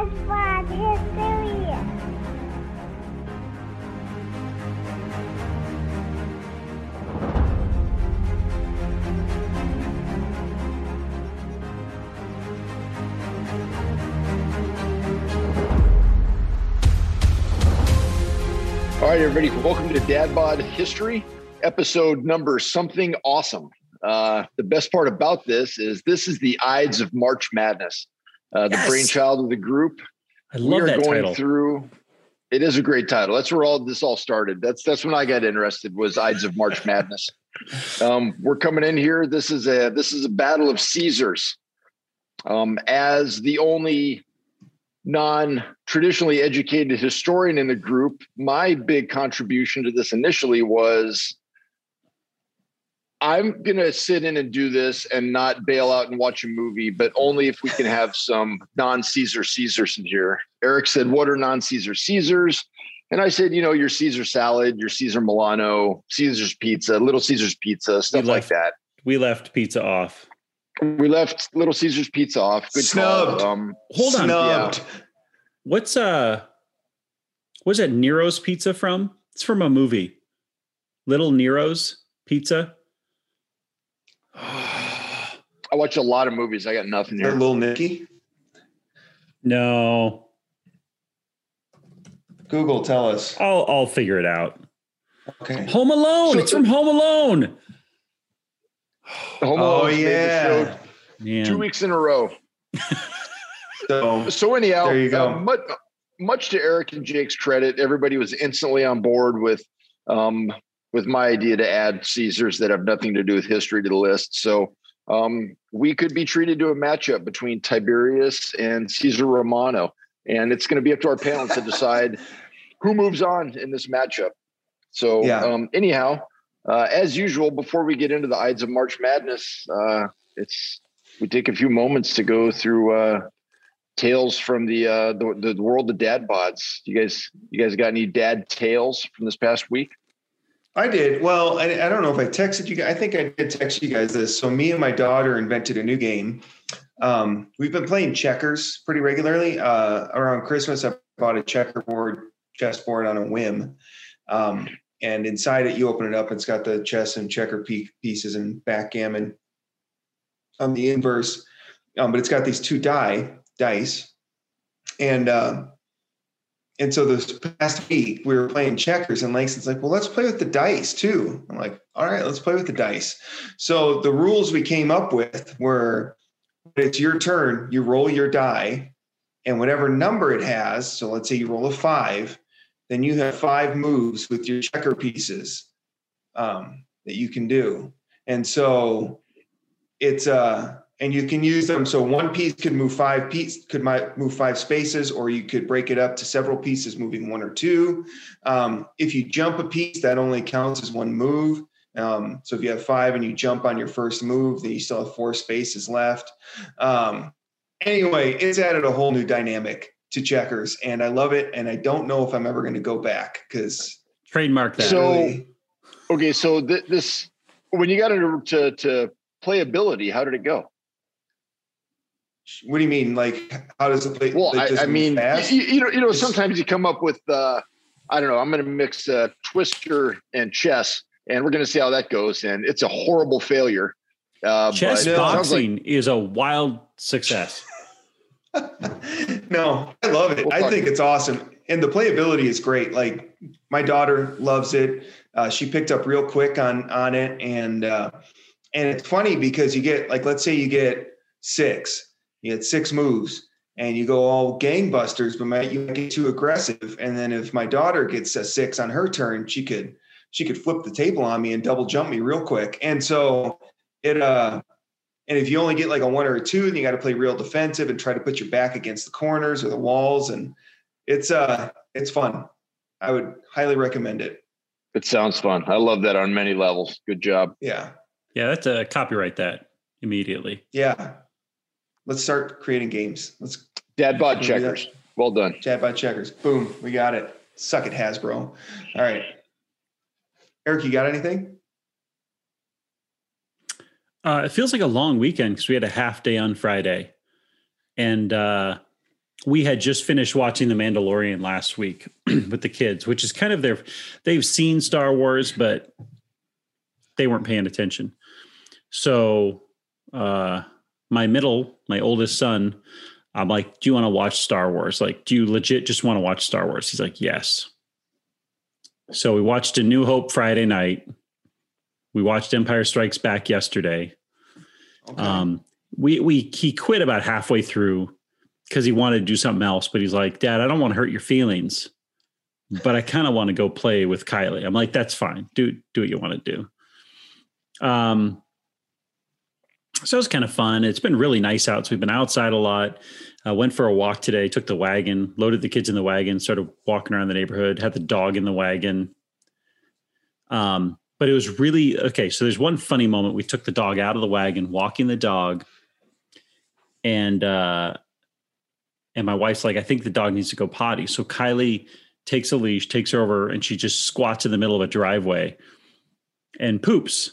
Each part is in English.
Bod History. All right, everybody, welcome to Dad Bod History, episode number something awesome. Uh, the best part about this is this is the Ides of March Madness, uh, the Yes. brainchild of the group. I love we are that going title. through. It is a great title. That's where all this all started. That's that's when I got interested. Was Ides of March Madness. Um, we're coming in here. This is a this is a battle of Caesars. Um, as the only non-traditionally educated historian in the group, my big contribution to this initially was I'm gonna sit in and do this and not bail out and watch a movie, but only if we can have some non-Caesar Caesars in here. Eric said, "What are non-Caesar Caesars?" And I said, "You know, your Caesar salad, your Caesar Milano, Caesar's pizza, Little Caesar's pizza, stuff like left- that." we left pizza off. We left Little Caesar's pizza off. Good Snubbed. call. Um, Hold on. Snubbed. What's uh what's that Nero's pizza from? It's from a movie. Little Nero's pizza. I watch a lot of movies. I got nothing here. little Nicky? No. Google, tell us. I'll I'll figure it out. Okay. Home Alone. So- it's from Home Alone. Home Oh Alone made the yeah. Man. two weeks in a row. So So anyhow, There you go. uh, much, much to Eric and Jake's credit, everybody was instantly on board with um, with my idea to add Caesars that have nothing to do with history to the list. So um, we could be treated to a matchup between Tiberius and Caesar Romano, and it's going to be up to our panel to decide who moves on in this matchup. So Yeah. um, anyhow, uh, as usual, before we get into the Ides of March Madness, uh, it's we take a few moments to go through uh, tales from the, uh, the the world of dad bods. You guys, you guys got any dad tales from this past week? I did. Well, I, I don't know if I texted you guys. I think I did text you guys this. So me and my daughter invented a new game. Um, we've been playing checkers pretty regularly. Uh, around Christmas, I bought a checkerboard chessboard on a whim. Um, and inside it, you open it up. It's got the chess and checker pieces and backgammon on the inverse. Um, but it's got these two die dice, and uh, and so this past week we were playing checkers, and Langston's like, "Well, let's play with the dice too." I'm like, "All right, let's play with the dice." So the rules we came up with were: it's your turn. You roll your die, and whatever number it has. So let's say you roll a five, then you have five moves with your checker pieces um, that you can do, and so it's uh and you can use them. So one piece could move five piece could move five spaces or you could break it up to several pieces moving one or two. Um, if you jump a piece that only counts as one move. Um, so if you have five and you jump on your first move then you still have four spaces left. Um, anyway it's added a whole new dynamic to checkers and i love it and i don't know if i'm ever going to go back because Trademark that. So- Okay, so th- this when you got into to, to playability, how did it go? What do you mean like how does it play Well, like, I, does I mean, fast? you, you know, you know, sometimes you come up with, uh, I don't know, I'm going to mix uh, Twister and chess, and we're going to see how that goes. And it's a horrible failure. Uh, Chess but it like- boxing is a wild success. no, I love it. We'll I think it's awesome. And the playability is great. Like my daughter loves it. Uh, she picked up real quick on on it. And uh, and it's funny because you get like let's say you get six, you get six moves and you go all gangbusters, but might you get too aggressive. And then if my daughter gets a six on her turn, she could she could flip the table on me and double jump me real quick. And so it uh and if you only get like a one or a two, then you got to play real defensive and try to put your back against the corners or the walls. And it's uh it's fun. I would highly recommend it. it sounds fun. I love that on many levels. Good job. Yeah. Yeah, that's a copyright that immediately. Yeah. Let's start creating games. Let's Dad bod Can do checkers. Well done. chat by checkers. Boom. We got it. Suck it, Hasbro. All right. Eric, you got anything? Uh, it feels like a long weekend because we had a half day on Friday, and uh, we had just finished watching The Mandalorian last week with the kids, which is kind of their they've seen Star Wars, but they weren't paying attention. So uh my middle, my oldest son, I'm like, Do you want to watch Star Wars? Like, do you legit just want to watch Star Wars? He's like, Yes. So we watched A New Hope Friday night. We watched Empire Strikes Back yesterday. Okay. Um, we we he quit about halfway through because he wanted to do something else, but he's like, Dad, I don't want to hurt your feelings, but I kind of want to go play with Kylie. I'm like, that's fine. Do do what you want to do. Um, so it was kind of fun. It's been really nice out. So we've been outside a lot. I went for a walk today, took the wagon, loaded the kids in the wagon, started walking around the neighborhood, had the dog in the wagon. Um, but it was really okay. So there's one funny moment. We took the dog out of the wagon, walking the dog, and uh, and my wife's like, I think the dog needs to go potty. So Kylie takes a leash, takes her over, and she just squats in the middle of a driveway and poops.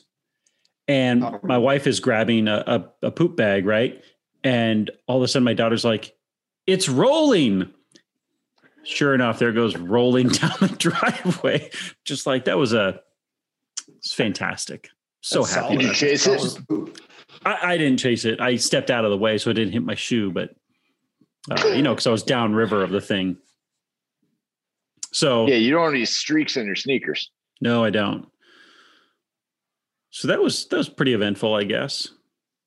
And Oh. my wife is grabbing a, a, a poop bag, right? And all of a sudden, my daughter's like, "It's rolling." Sure enough, there goes rolling down the driveway, just like that was a it's fantastic. So That's happy. Did you chase it? I, I didn't chase it. I stepped out of the way so it didn't hit my shoe, but uh, you know, because I was downriver of the thing. So Yeah, you don't want any streaks in your sneakers. no, I don't. So that was that was pretty eventful, I guess.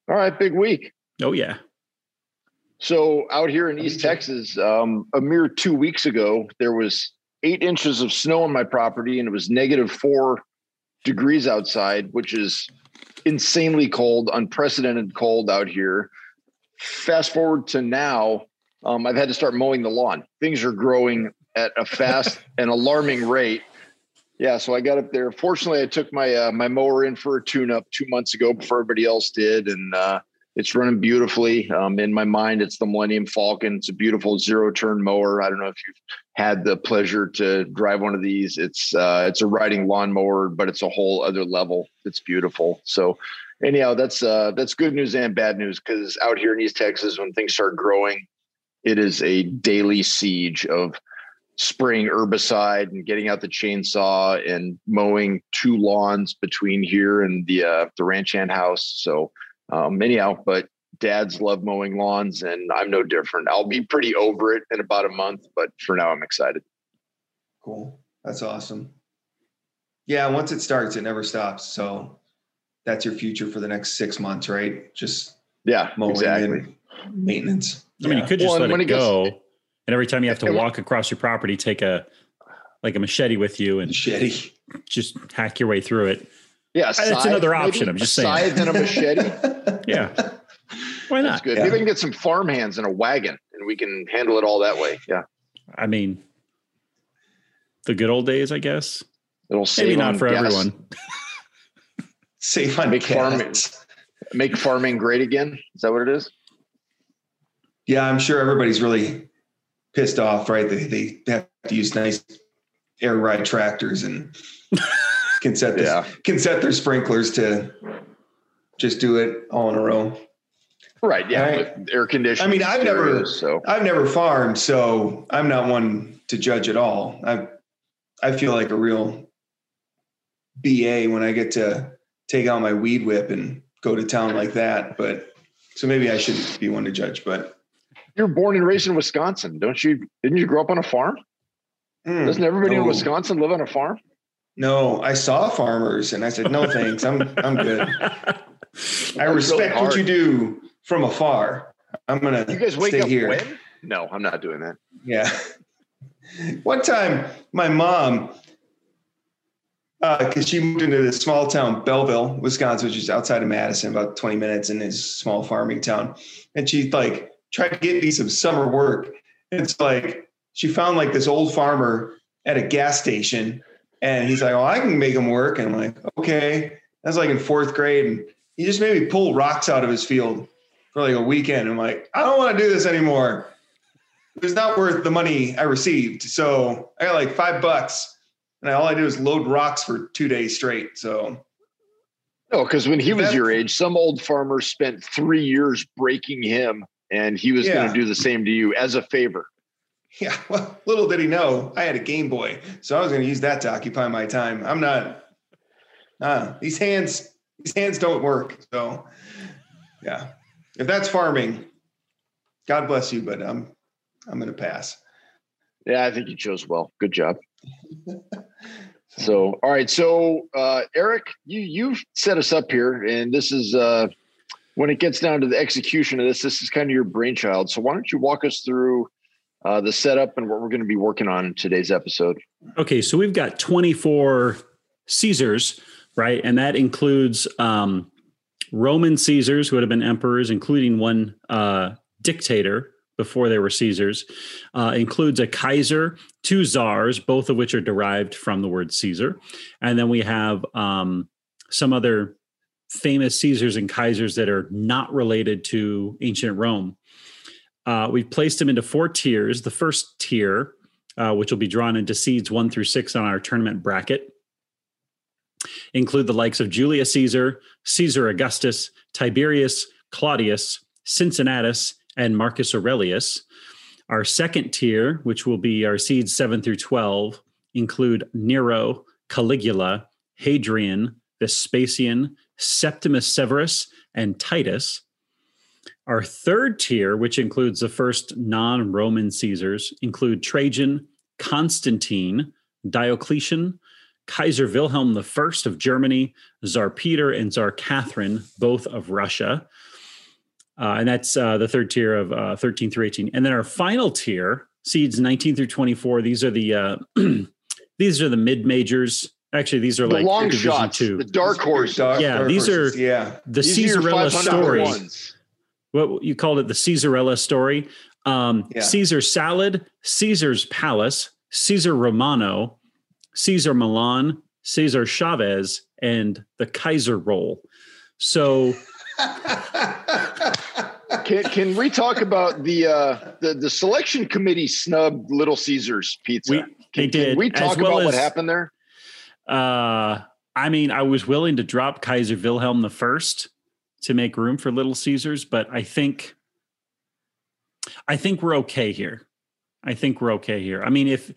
All right, big week. Oh yeah, So out here in East Texas, um, a mere two weeks ago, there was eight inches of snow on my property, and it was negative four degrees outside, which is insanely cold, unprecedented cold out here. Fast forward to now, um, I've had to start mowing the lawn. Things are growing at a fast and alarming rate. Yeah, so I got up there. Fortunately, I took my uh, my mower in for a tune-up two months ago before everybody else did, and uh, it's running beautifully. Um, in my mind, it's the Millennium Falcon. It's a beautiful zero-turn mower. I don't know if you've had the pleasure to drive one of these. It's uh, it's a riding lawnmower, but it's a whole other level. It's beautiful. So, anyhow, that's uh, that's good news and bad news because out here in East Texas, when things start growing, it is a daily siege of spraying herbicide and getting out the chainsaw and mowing two lawns between here and the uh, the ranch hand house. So um, anyhow, but dads love mowing lawns, and I'm no different. I'll be pretty over it in about a month, but for now, I'm excited. Cool. That's awesome. Yeah, once it starts, it never stops. So that's your future for the next six months, right? Just Yeah, mowing exactly. and maintenance. I mean, you could just Well, let when it it gets- go, and every time you have to walk across your property, take a like a machete with you and Machete. just hack your way through it. Yeah, That's another option, maybe? I'm just a saying. Scythe and a machete. Yeah, why That's not? good. Yeah. Maybe I can get some farm hands and a wagon, and we can handle it all that way. Yeah, I mean, the good old days, I guess. it'll save Maybe not on for gas. everyone. Safe on Make farming- cats. Make farming great again. Is that what it is? Yeah, I'm sure everybody's really pissed off, right? They they have to use nice air ride tractors and can set this, Yeah. can set their sprinklers to just do it all in a row. Right. Yeah. Right. Air conditioning. I mean, I've never- So I've never farmed, so I'm not one to judge at all. I I feel like a real BA when I get to take out my weed whip and go to town like that. But so maybe I shouldn't be one to judge. But you're born and raised in Wisconsin, don't you? Didn't you grow up on a farm? hmm, Doesn't everybody in. Wisconsin live on a farm? No, I saw farmers and I said, no thanks. I'm I'm good. I really respect what you do from afar. I'm gonna You guys wake stay up here. when? No, I'm not doing that. Yeah. One time, my mom, uh, because she moved into this small town, Belleville, Wisconsin, which is outside of Madison, about 20 minutes in this small farming town. And she like tried to get me some summer work. It's like she found like this old farmer at a gas station, and he's like, "Oh, I can make him work." And I'm like, "Okay." That's like in fourth grade, and he just made me pull rocks out of his field for like a weekend. I'm like, I don't want to do this anymore it was not worth the money I received. So I got like five bucks, and all I did was load rocks for two days straight. So No, because when he was your age, some old farmer spent three years breaking him and he was Yeah. going to do the same to you as a favor. Yeah. Well, little did he know I had a Game Boy, so I was going to use that to occupy my time. I'm not. Uh, these hands, these hands don't work. So, yeah, if that's farming, God bless you, but I'm, I'm going to pass. Yeah, I think you chose well. Good job. So, all right. So, uh, Eric, you you've set us up here, and this is uh, when it gets down to the execution of this. This is kind of your brainchild. So, why don't you walk us through uh, the setup and what we're going to be working on in today's episode? Okay, so we've got 24 Caesars, right? And that includes um, Roman Caesars who would have been emperors, including one uh, dictator before they were Caesars. Uh, includes a Kaiser, two czars, both of which are derived from the word Caesar, and then we have um, some other famous Caesars and Kaisers that are not related to ancient Rome. Uh, we've placed them into four tiers. The first tier uh, which will be drawn into seeds one through six on our tournament bracket. Include the likes of Julius Caesar, Caesar Augustus, Tiberius, Claudius, Cincinnatus, and Marcus Aurelius. Our second tier, which will be our seeds seven through 12, include Nero, Caligula, Hadrian, Vespasian, Septimus Severus, and Titus. Our third tier, which includes the first non Roman Caesars, include Trajan, Constantine, Diocletian, Kaiser Wilhelm I of Germany, Tsar Peter, and Tsar Catherine, both of Russia. Uh, and that's uh, the third tier of uh, 13 through 18. And then our final tier, seeds 19 through 24. These are the uh, these are the mid majors. Actually, these are The like long Division shots, two. the dark horse. Dark- Yeah, dark these horses. are- yeah. the These Caesarella 500 story. ones. what you called it the Caesarella story. Um, Yeah. Caesar salad, Caesar's palace, Caesar Romano, Caesar Millan, Cesar Chavez, and the Kaiser roll. So Can, can we talk about the uh, the the selection committee snubbed Little Caesars pizza? we can, they did. Can we as talk well about what happened there? Uh, I mean, I was willing to drop Kaiser Wilhelm the First to make room for Little Caesars, but I think I think we're okay here. I think we're okay here. I mean, if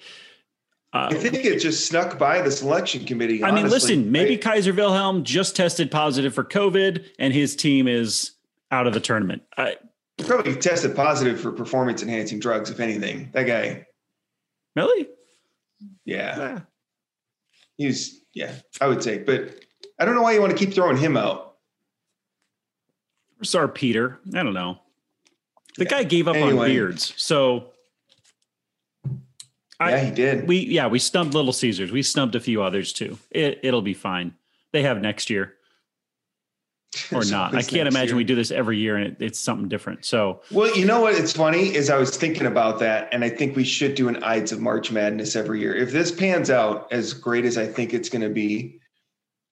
uh, I think it just snuck by the selection committee. I mean, honestly. listen, maybe I- Kaiser Wilhelm just tested positive for COVID and his team is out of the tournament. I, probably tested positive for performance enhancing drugs, if anything. That guy, really? yeah, He's yeah, I would say, but I don't know why you want to keep throwing him out. Sorry, Peter. I don't know. The Yeah. guy gave up on beards. So I, yeah, he did. we yeah we snubbed little caesars we snubbed a few others too it, it'll be fine they have next year or not i can't imagine year. we do this every year and it, it's something different so Well, you know what? It's funny is I was thinking about that, and I think we should do an Ides of March Madness every year. If this pans out as great as I think it's going to be,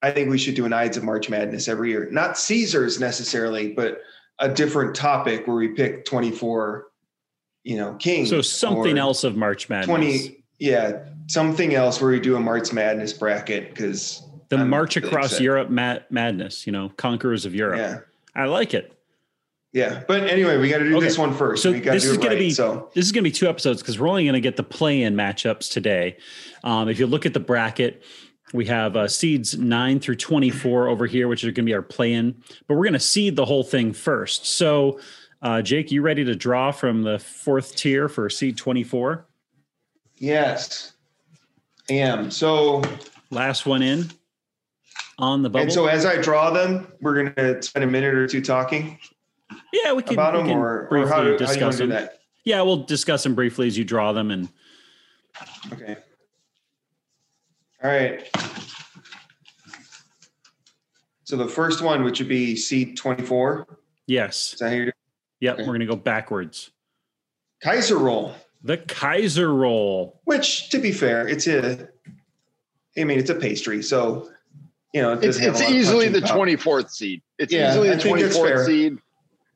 I think we should do an Ides of March Madness every year. Not Caesars necessarily, but a different topic where we pick twenty four, you know, kings. so something else of march madness Twenty, yeah, something else where we do a March Madness bracket because the I'm march across excited. europe mad- madness you know conquerors of europe yeah, i like it yeah. But anyway, we got to do Okay. this one first. So this do is gonna right. be- so this is going to be two episodes because we're only going to get the play-in matchups today. Um, if you look at the bracket, we have uh, seeds nine through twenty-four over here, which are going to be our play-in. But we're going to seed the whole thing first. So, uh, Jake, you ready to draw from the fourth tier for seed twenty-four? yes, I am. So Last one in on the bubble. And so as I draw them, we're going to spend a minute or two talking yeah, we can, about we them can or, or briefly how, do, how discuss want do them. that? Yeah, we'll discuss them briefly as you draw them and Okay. All right. So the first one, which would be C twenty four. yes. is that how you're doing? Yep, Okay. we're going to go backwards. Kaiser roll, The Kaiser roll. which to be fair, it's a, I mean, it's a pastry. So, you know, it It's, it's a lot of easily the power. twenty fourth seed. It's Yeah, easily I the think twenty it's fair. fourth seed.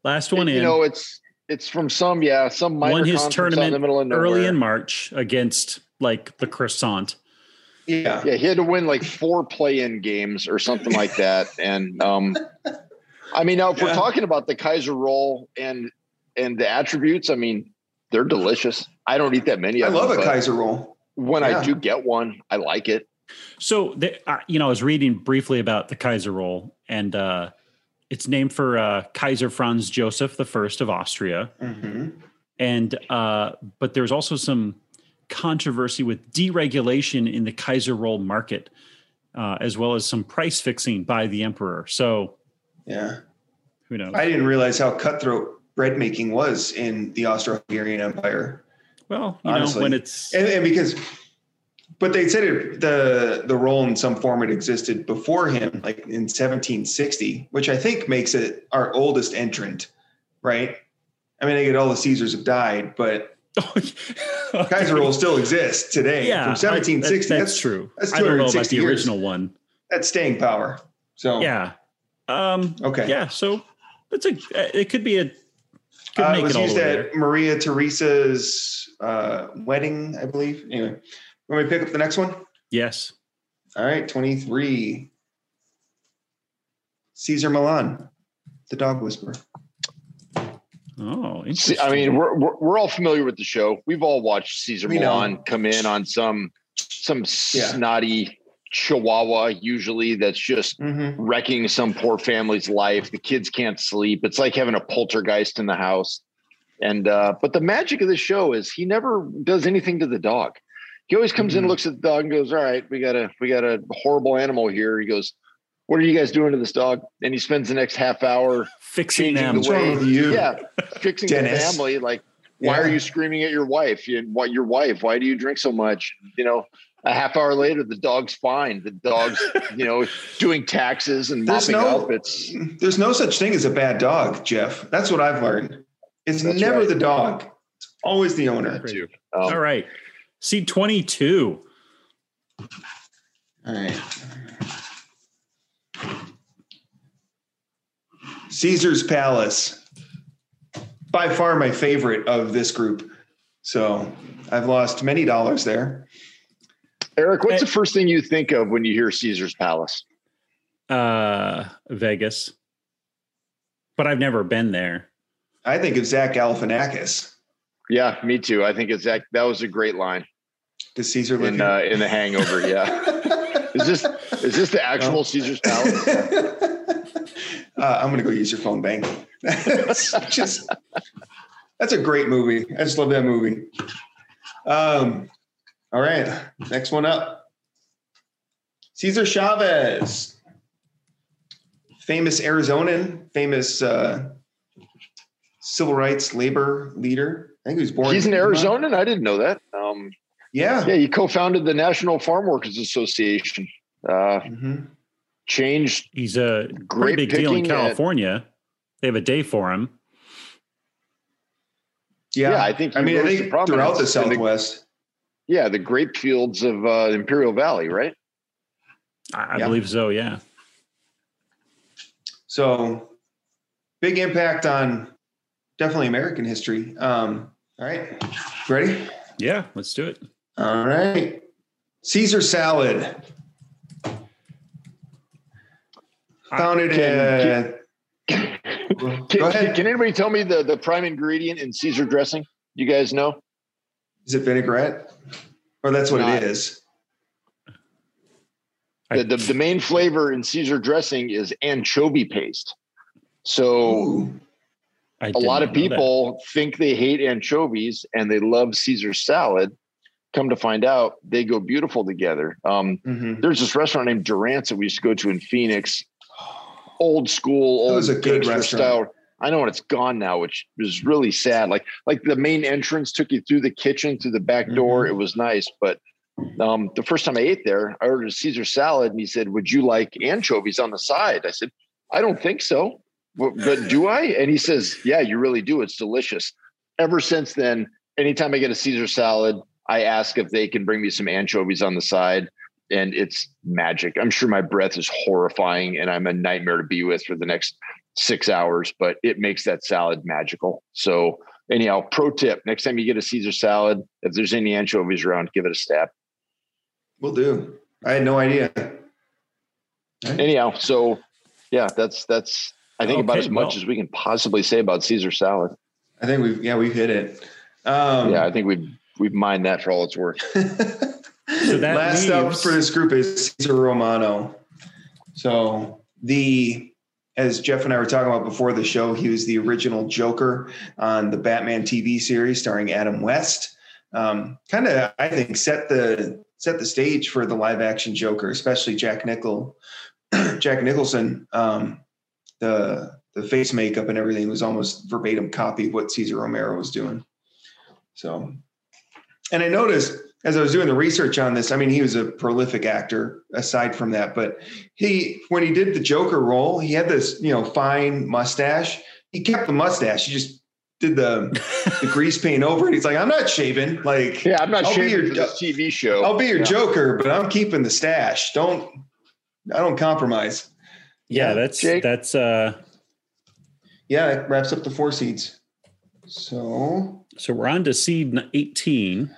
Last one you in. know, it's it's from some yeah some minor won his conference out in tournament the middle of early in March against like the croissant. Yeah. Yeah, he had to win like four play-in games or something like that. And um, I mean, now if we're talking about the Kaiser roll, and and the attributes. I mean, they're delicious. I don't eat that many. I of love them, a Kaiser roll. When Yeah. I do get one, I like it. So, the, uh, you know, I was reading briefly about the Kaiser roll, and uh, it's named for uh, Kaiser Franz Joseph the First of Austria. hmm And uh, but there's also some controversy with deregulation in the Kaiser roll market, uh, as well as some price fixing by the emperor. So Yeah. who knows? I didn't realize how cutthroat bread making was in the Austro-Hungarian Empire. well, you honestly. know, when it's and, and because but they said it, the the role in some form it existed before him like in 1760 which i think makes it our oldest entrant right i mean i get all the caesars have died but kaiser roll still exists today yeah, from I- 1760 that- that's, true. that's I don't know about the years. original one. that's staying power so Yeah. Um, okay Yeah. So it's a. It could be a. Could uh, it was it used at maria Theresa's uh, wedding i believe anyway let me pick up the next one Yes. All right, 23. Caesar Millan, the dog whisperer. Oh, See, interesting. I mean, we're, we're we're all familiar with the show. We've all watched Caesar We know. Millan come in on some some Yeah. snotty chihuahua, usually that's just Mm-hmm. wrecking some poor family's life. The kids can't sleep. It's like having a poltergeist in the house. And uh, but the magic of the show is he never does anything to the dog. He always comes in, Mhm. looks at the dog, and goes, "All right, we got a we got a horrible animal here." He goes, "What are you guys doing to this dog?" And he spends the next half hour fixing changing them. What's wrong with you? yeah, fixing Dennis? the family. Like, why are you screaming at your wife? You, what your wife? Why do you drink so much? You know, a half hour later, the dog's fine. The dog's, you know, doing taxes and There's mopping no- up. It's There's no such thing as a bad dog, Jeff. That's what I've learned. It's That's never right. the dog. It's always the owner. Um, All right. C twenty two. All right. Caesar's Palace. By far my favorite of this group. So I've lost many dollars there. Eric. What's the first thing you think of when you hear Caesar's Palace? Uh, Vegas. But I've never been there. I think of Zach Galifianakis. Yeah, me too. I think it's that. That was a great line Does Caesar live in uh, in The Hangover. Yeah, is this is this the actual No. Caesar's Palace? uh, I'm going to go use your phone bank. That's just that's a great movie. I just love that movie. Um, all right, next one up. Cesar Chavez, famous Arizonan, famous uh, civil rights labor leader. I think he was born. He's an in Arizonan. I didn't know that. Um, Yeah. yeah, he co-founded the National Farm Workers Association. Uh, Mhm. changed He's a Great big deal in picking at- California. They have a day for him. Yeah. Yeah, I think I mean, I rose to think throughout the prominence in the- Southwest. yeah the grape fields of uh, Imperial Valley, right? I, I Yeah. believe so. Yeah. So big impact on definitely American history. Um, all right. Ready? Yeah. Let's do it. All right. Caesar salad. Founded Can- at uh, Can, Go ahead. can- can anybody tell me the, the prime ingredient in Caesar dressing? You guys know? is it vinaigrette? Or that's what Not- it is. I- The, the, the main flavor in Caesar dressing is anchovy paste. So Ooh. I a lot of know that. people think they hate anchovies and they love Caesar salad. Come to find out, they go beautiful together. Um, Mhm. there's this restaurant named Durant's that we used to go to in Phoenix. Old school, old was a good gangster restaurant. style. I know, and it's gone now, which is really sad. Like, like the main entrance took you through the kitchen, through the back door. Mhm. It was nice, but um, the first time I ate there, I ordered a Caesar salad, and he said, "Would you like anchovies on the side?" I said, "I don't think so, but, but do I?" And he says, "Yeah, you really do. It's delicious." Ever since then, anytime I get a Caesar salad, I ask if they can bring me some anchovies on the side, and it's magic. I'm sure my breath is horrifying, and I'm a nightmare to be with for the next six hours, but it makes that salad magical. So, anyhow, pro tip: next time you get a Caesar salad, if there's any anchovies around, give it a stab. We'll do. I had no idea. anyhow so yeah that's that's i think about as much well. as we can possibly say about caesar salad I think we've yeah we've hit it. Um, yeah, I think we've we've mined that for all it's worth. So that last up for this group is Caesar Romano. So the as Jeff and I were talking about before the show, he was the original Joker on the Batman TV series starring Adam West. Um, kind of, I think, set the set the stage for the live action Joker, especially Jack Nichol, Jack Nicholson. Um, the the face makeup and everything was almost verbatim copy of what Caesar Romero was doing. So, and I noticed as I was doing the research on this, I mean, he was a prolific actor aside from that, but he, when he did the Joker role, he had this, you know, fine mustache. He kept the mustache. He just did the, the grease paint over it. He's like, I'm not shaving. Like, Yeah, I'm not I'll be your- for this TV show. I'll be your Yeah. Joker, but I'm keeping the stash. Don't, I don't compromise. yeah, Yeah, that's Jake? that's uh Yeah, it wraps up the four seeds. So, so we're on to seed 18.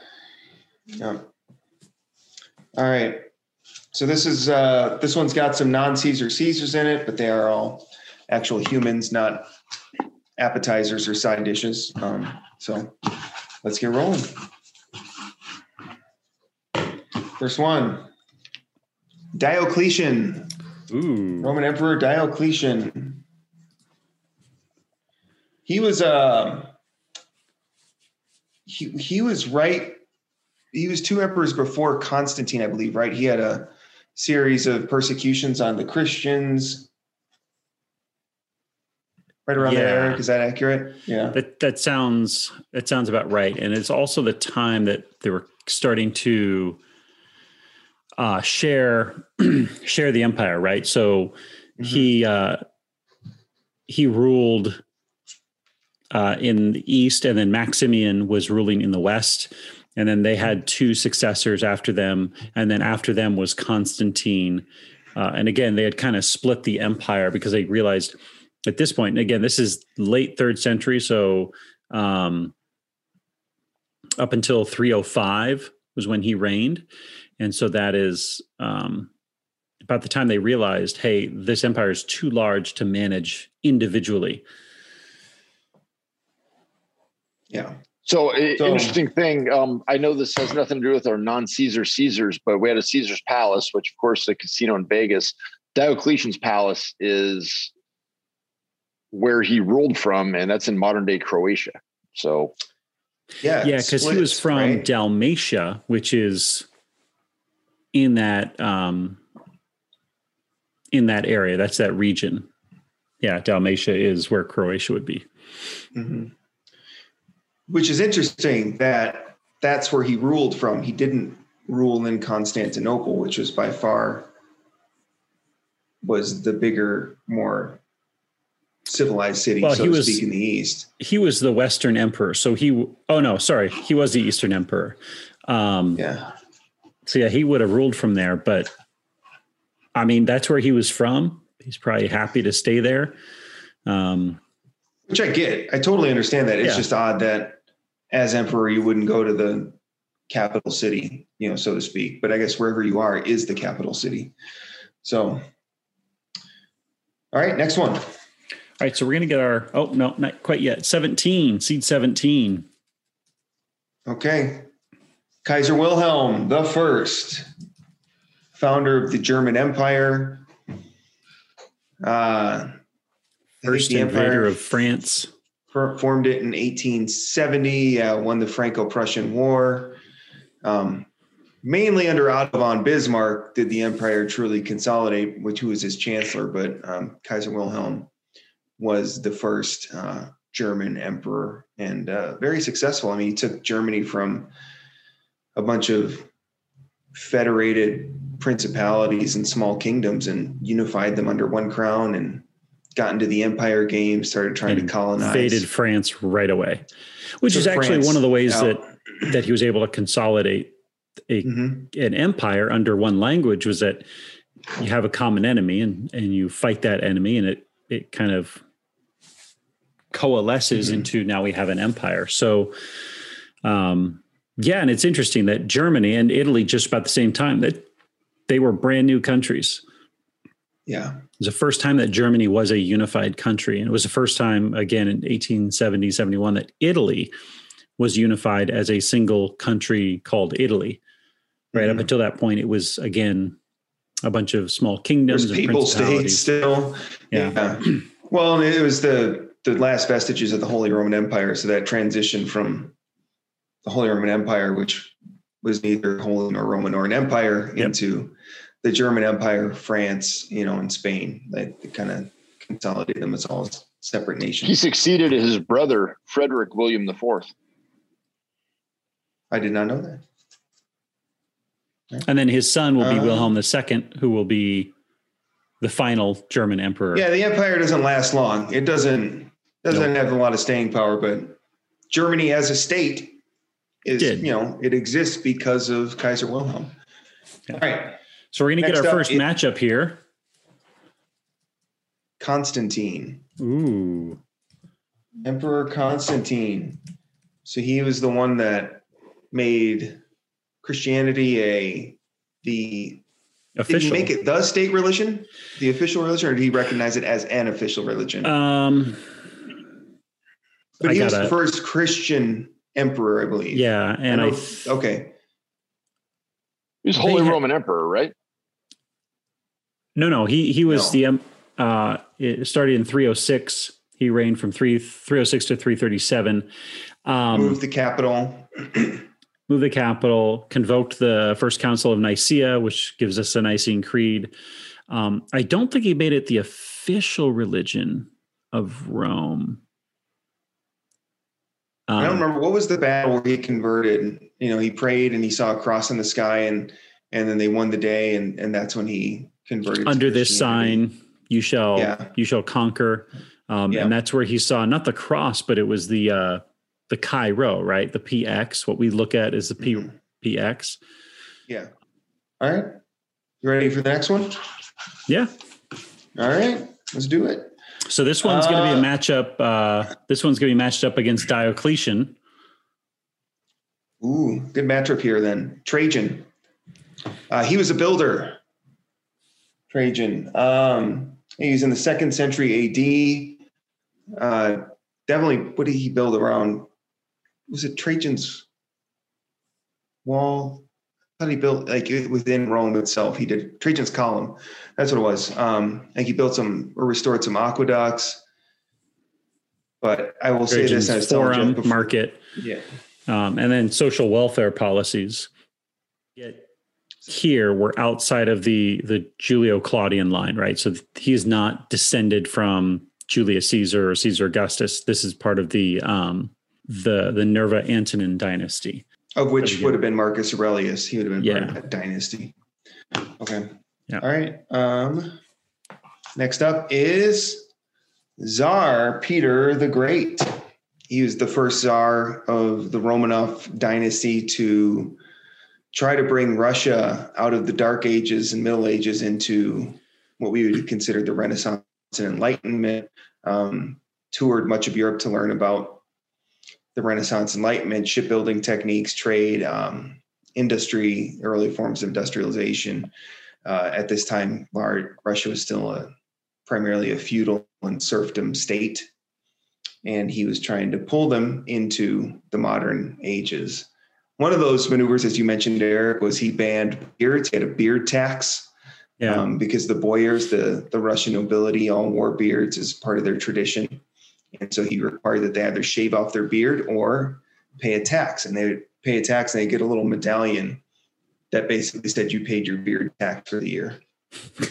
Yeah. All right. So this is uh this one's got some non-Caesar Caesars in it, but they are all actual humans, not appetizers or side dishes. Um, so let's get rolling. First one. Diocletian, Ooh. Roman Emperor Diocletian. He was uh he he was right he was two emperors before Constantine, I believe, right? He had a series of persecutions on the Christians. Right around that Yeah. era. Is that accurate? Yeah. That that sounds that sounds about right, and it's also the time that they were starting to uh, share share the empire, right? So he uh, he ruled uh, in the east, and then Maximian was ruling in the west, and then they had two successors after them, and then after them was Constantine, uh, and again they had kind of split the empire because they realized at this point and again this is late third century so um up until 305 was when he reigned. And so that is um about the time they realized hey this empire is too large to manage individually Yeah. So, So- interesting thing. Um, I know this has nothing to do with our non-Caesar Caesars, but we had a Caesar's Palace, which of course the casino in Vegas. Diocletian's Palace is where he ruled from, and that's in modern day Croatia. So, Yeah. yeah because he was from right? dalmatia which is in that um in that area that's that region yeah dalmatia is where croatia would be Mhm. Which is interesting that that's where he ruled from. He didn't rule in Constantinople, which was by far was the bigger, more civilized city, Well, so he to was- speak, in the east. he was the western emperor so he oh no sorry he was the eastern emperor um Yeah. so yeah he would have ruled from there but i mean that's where he was from he's probably happy to stay there um Which I get. I totally understand that. It's Yeah. just odd that as emperor you wouldn't go to the capital city, you know, so to speak. But I guess wherever you are is the capital city. So all right, next one. all right so we're gonna get our oh no not quite yet 17 seed 17 Okay. Kaiser Wilhelm the first, founder of the German Empire. Uh, first the invader empire of france for- formed it in 1870, uh, won the Franco-Prussian War. Um, mainly under Otto von Bismarck did the empire truly consolidate, which who was his chancellor, but um, Kaiser Wilhelm was the first uh, German emperor and uh, very successful. I mean, he took Germany from a bunch of federated principalities and small kingdoms and unified them under one crown and got into the empire game, started trying And to colonize. invaded france right away which Took is actually France one of the ways out. that that he was able to consolidate a Mhm. an empire under one language was that you have a common enemy and and you fight that enemy and it it kind of coalesces Mhm. into now we have an empire so um yeah and it's interesting that germany and italy just about the same time that they were brand new countries Yeah. It was the first time that Germany was a unified country. And it was the first time, again, in 1870, 71, that Italy was unified as a single country called Italy. Right Mhm. up until that point, it was, again, a bunch of small kingdoms There's and people states principalities. still. Yeah. Well, it was the the last vestiges of the Holy Roman Empire. So that transition from the Holy Roman Empire, which was neither Holy nor Roman nor an empire, Yep. into the German Empire, France, you know, and Spain. They, they kind of consolidated them as all separate nations. He succeeded his brother Frederick William IV. I did not know that. And then his son will be Uh. Wilhelm II, who will be the final German emperor. Yeah, the empire doesn't last long. It doesn't doesn't have a lot of staying power, but Germany as a state is Did. you know it exists because of Kaiser Wilhelm. Yeah. All right, So we're going to get our up, first it- matchup here. Constantine, Ooh. Emperor Constantine. So he was the one that made Christianity a the official. did he make it the state religion, the official religion, or did he recognize it as an official religion? Um, but he was gotta- the first Christian emperor, I believe. yeah. And I, don't- okay. He was Holy had- Roman Emperor, right? no, no, he, he was No. the, um, uh, it started in 306. He reigned from 3, 306 to 337. Um, moved the capital. moved the capital, convoked the First Council of Nicaea, which gives us a Nicene Creed. Um, I don't think he made it the official religion of Rome. I don't Um, remember what was the battle where he converted. You know, he prayed and he saw a cross in the sky, and and then they won the day, and and that's when he converted. under this sign you shall Yeah. you shall conquer um, Yeah. and that's where he saw not the cross but it was the uh the Chi-Rho, right the px what we look at is the p Mhm. px Yeah. All right. You ready for the next one? yeah All right. Let's do it. So this one's going to be Uh, a matchup uh this one's going to be matched up against diocletian Ooh, good matchup here then. Trajan. Uh, he was a builder. Trajan. Um, he was in the second century AD. Uh, definitely, what did he build around? Was it Trajan's wall? How did he build like within Rome itself? He did Trajan's column. That's what it was. Um, think he built some or restored some aqueducts. But I will say this: Trajan's I was telling forum before- market Yeah. um, and then social welfare policies Yet here we're outside of the the julio claudian line right so he's not descended from julius caesar or caesar augustus this is part of the um the the nerva Antonine dynasty Of which would have been Marcus Aurelius. He would have been Yeah. part of that dynasty. Okay. Yeah. All right. Um, next up is Tsar Peter the Great. He was the first Tsar of the Romanov dynasty to try to bring Russia out of the Dark Ages and Middle Ages into what we would consider the Renaissance and Enlightenment. Um, toured much of Europe to learn about the Renaissance Enlightenment, shipbuilding techniques, trade, um, industry, early forms of industrialization. Uh, at this time, Russia was still a primarily a feudal and serfdom state, and he was trying to pull them into the modern ages. One of those maneuvers, as you mentioned, Eric, was he banned beards. He had a beard tax yeah um, because the boyars, the the Russian nobility, all wore beards as part of their tradition, and so he required that they either shave off their beard or pay a tax, and they would pay a tax and they get a little medallion that basically said you paid your beard tax for the year.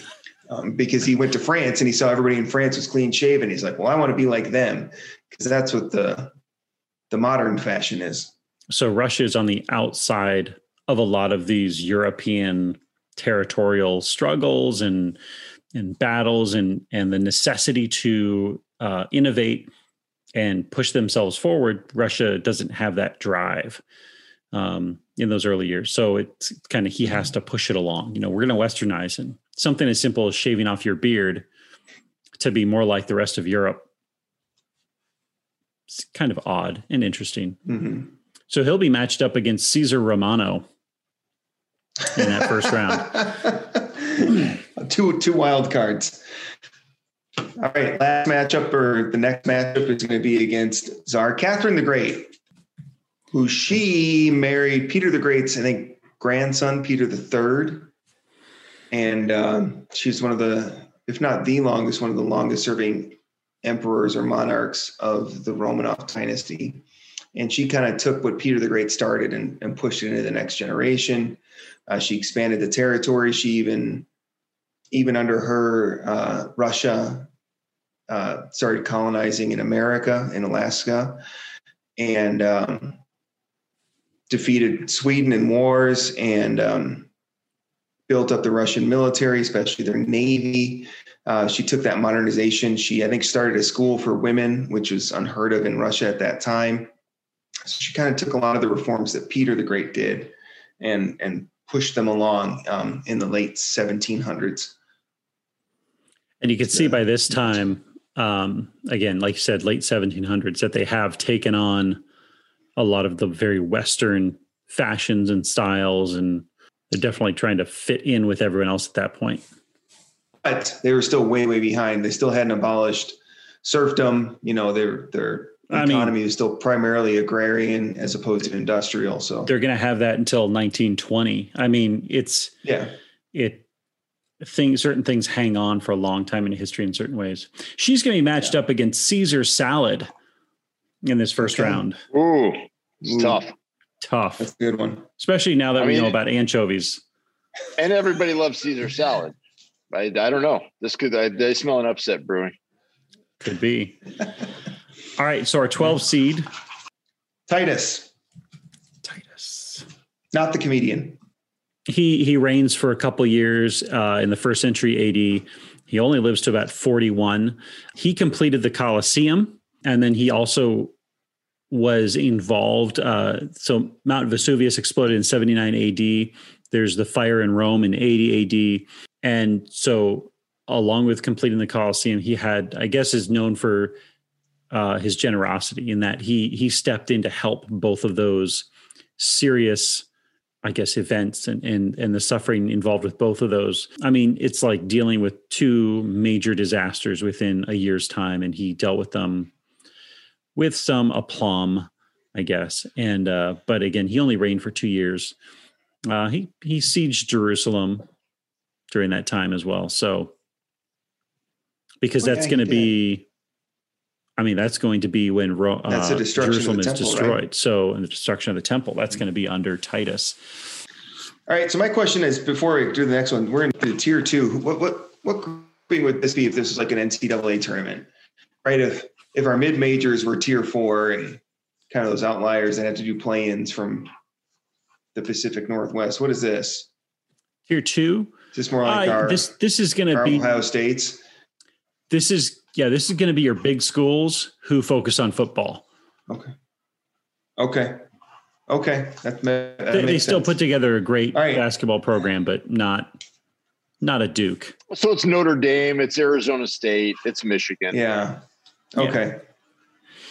Um, because he went to France and he saw everybody in France was clean shaven. He's like, well, I want to be like them because that's what the the modern fashion is. so russia is on the outside of a lot of these european territorial struggles and and battles and and the necessity to uh, innovate and push themselves forward russia doesn't have that drive um, in those early years so it's kind of he has to push it along you know we're going to westernize and something as simple as shaving off your beard to be more like the rest of europe it's kind of odd and interesting Mhm. so he'll be matched up against Caesar Romano in that first round. two two wild cards. All right, last matchup or the next matchup is going to be against Tsar Catherine the Great, who she married Peter the Great's I think grandson Peter the Third, and um, she's one of the, if not the longest, one of the longest serving emperors or monarchs of the Romanov dynasty. And she kind of took what Peter the Great started and, and pushed it into the next generation. Uh, she expanded the territory. She even, even under her, uh, Russia uh, started colonizing in America, in Alaska, and um, defeated Sweden in wars and um, built up the Russian military, especially their navy. Uh, she took that modernization. She, I think, started a school for women, which was unheard of in Russia at that time. So she kind of took a lot of the reforms that Peter the Great did, and and pushed them along um, in the late 1700s. And you can see by this time, um, again, like you said, late 1700s, that they have taken on a lot of the very Western fashions and styles, and they're definitely trying to fit in with everyone else at that point. But they were still way, way behind. They still hadn't abolished serfdom. You know, their their I mean- economy was still primarily agrarian as opposed to industrial. So They're going to have that until 1920. I mean, it's yeah, it things certain things hang on for a long time in history in certain ways. She's going to be matched up against Caesar salad in this first Okay. round. Ooh, it's Ooh. tough. Tough, that's a good one. especially now that I we mean- know about anchovies. And everybody loves Caesar salad. I, I don't know. This could I, I smell an upset brewing. Could be. All right, so our 12 seed Titus, Titus. not the comedian. He he reigns for a couple years uh, in the first century AD. He only lives to about 41. He completed the Colosseum, and then he also was involved. Uh, so Mount Vesuvius exploded in 79 AD. There's the fire in Rome in 80 AD, and so along with completing the Colosseum, he had, I guess, is known for uh, his generosity in that he he stepped in to help both of those serious I guess events and and and the suffering involved with both of those. I mean, it's like dealing with two major disasters within a year's time, and he dealt with them with some aplomb, I guess. And uh, but again, he only reigned for two years. Uh, he he sieged Jerusalem during that time as well. So because that's going to be. I mean, that's going to be when Ro- uh, destruction of the Jerusalem is temple, right? destroyed. So, and the destruction of the temple, that's going to be under Titus. All right. So my question is, before we do the next one, we're in the tier two. What what what grouping would this be if this was like an NCAA tournament, right? If if our mid majors were tier four and kind of those outliers that had to do play-ins from the Pacific Northwest, what is this? Tier two. Is this more like Uh, our, this this is going to be Ohio States? this is yeah this is going to be your big schools who focus on football. Okay. Okay. Okay. That, that They, they still sense. put together a great All right. basketball program, but not not a Duke. So it's Notre Dame, it's Arizona State, it's Michigan. Yeah. Yeah. Okay.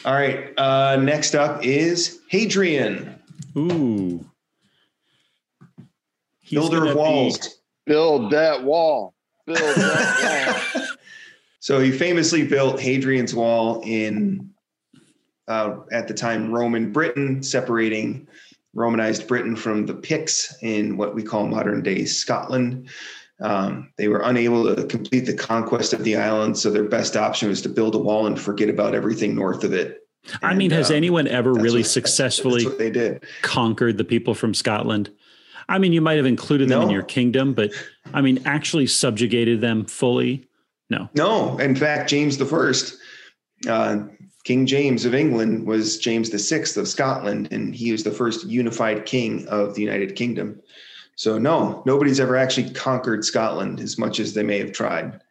All right. Uh, next up is Hadrian, Ooh, He's builder gonna of be- walls. Build that wall. Build that wall. So he famously built Hadrian's Wall in, uh, at the time, Roman Britain, separating Romanized Britain from the Picts in what we call modern day Scotland. Um, they were unable to complete the conquest of the island, so their best option was to build a wall and forget about everything north of it. I mean, has uh, anyone ever really what- successfully they did. conquered the people from Scotland? I mean, you might have included them in your kingdom, but I mean, actually subjugated them fully. No. No, in fact, James the First, uh, King James of England, was James the Sixth of Scotland, and he was the first unified king of the United Kingdom. So, no, nobody's ever actually conquered Scotland as much as they may have tried.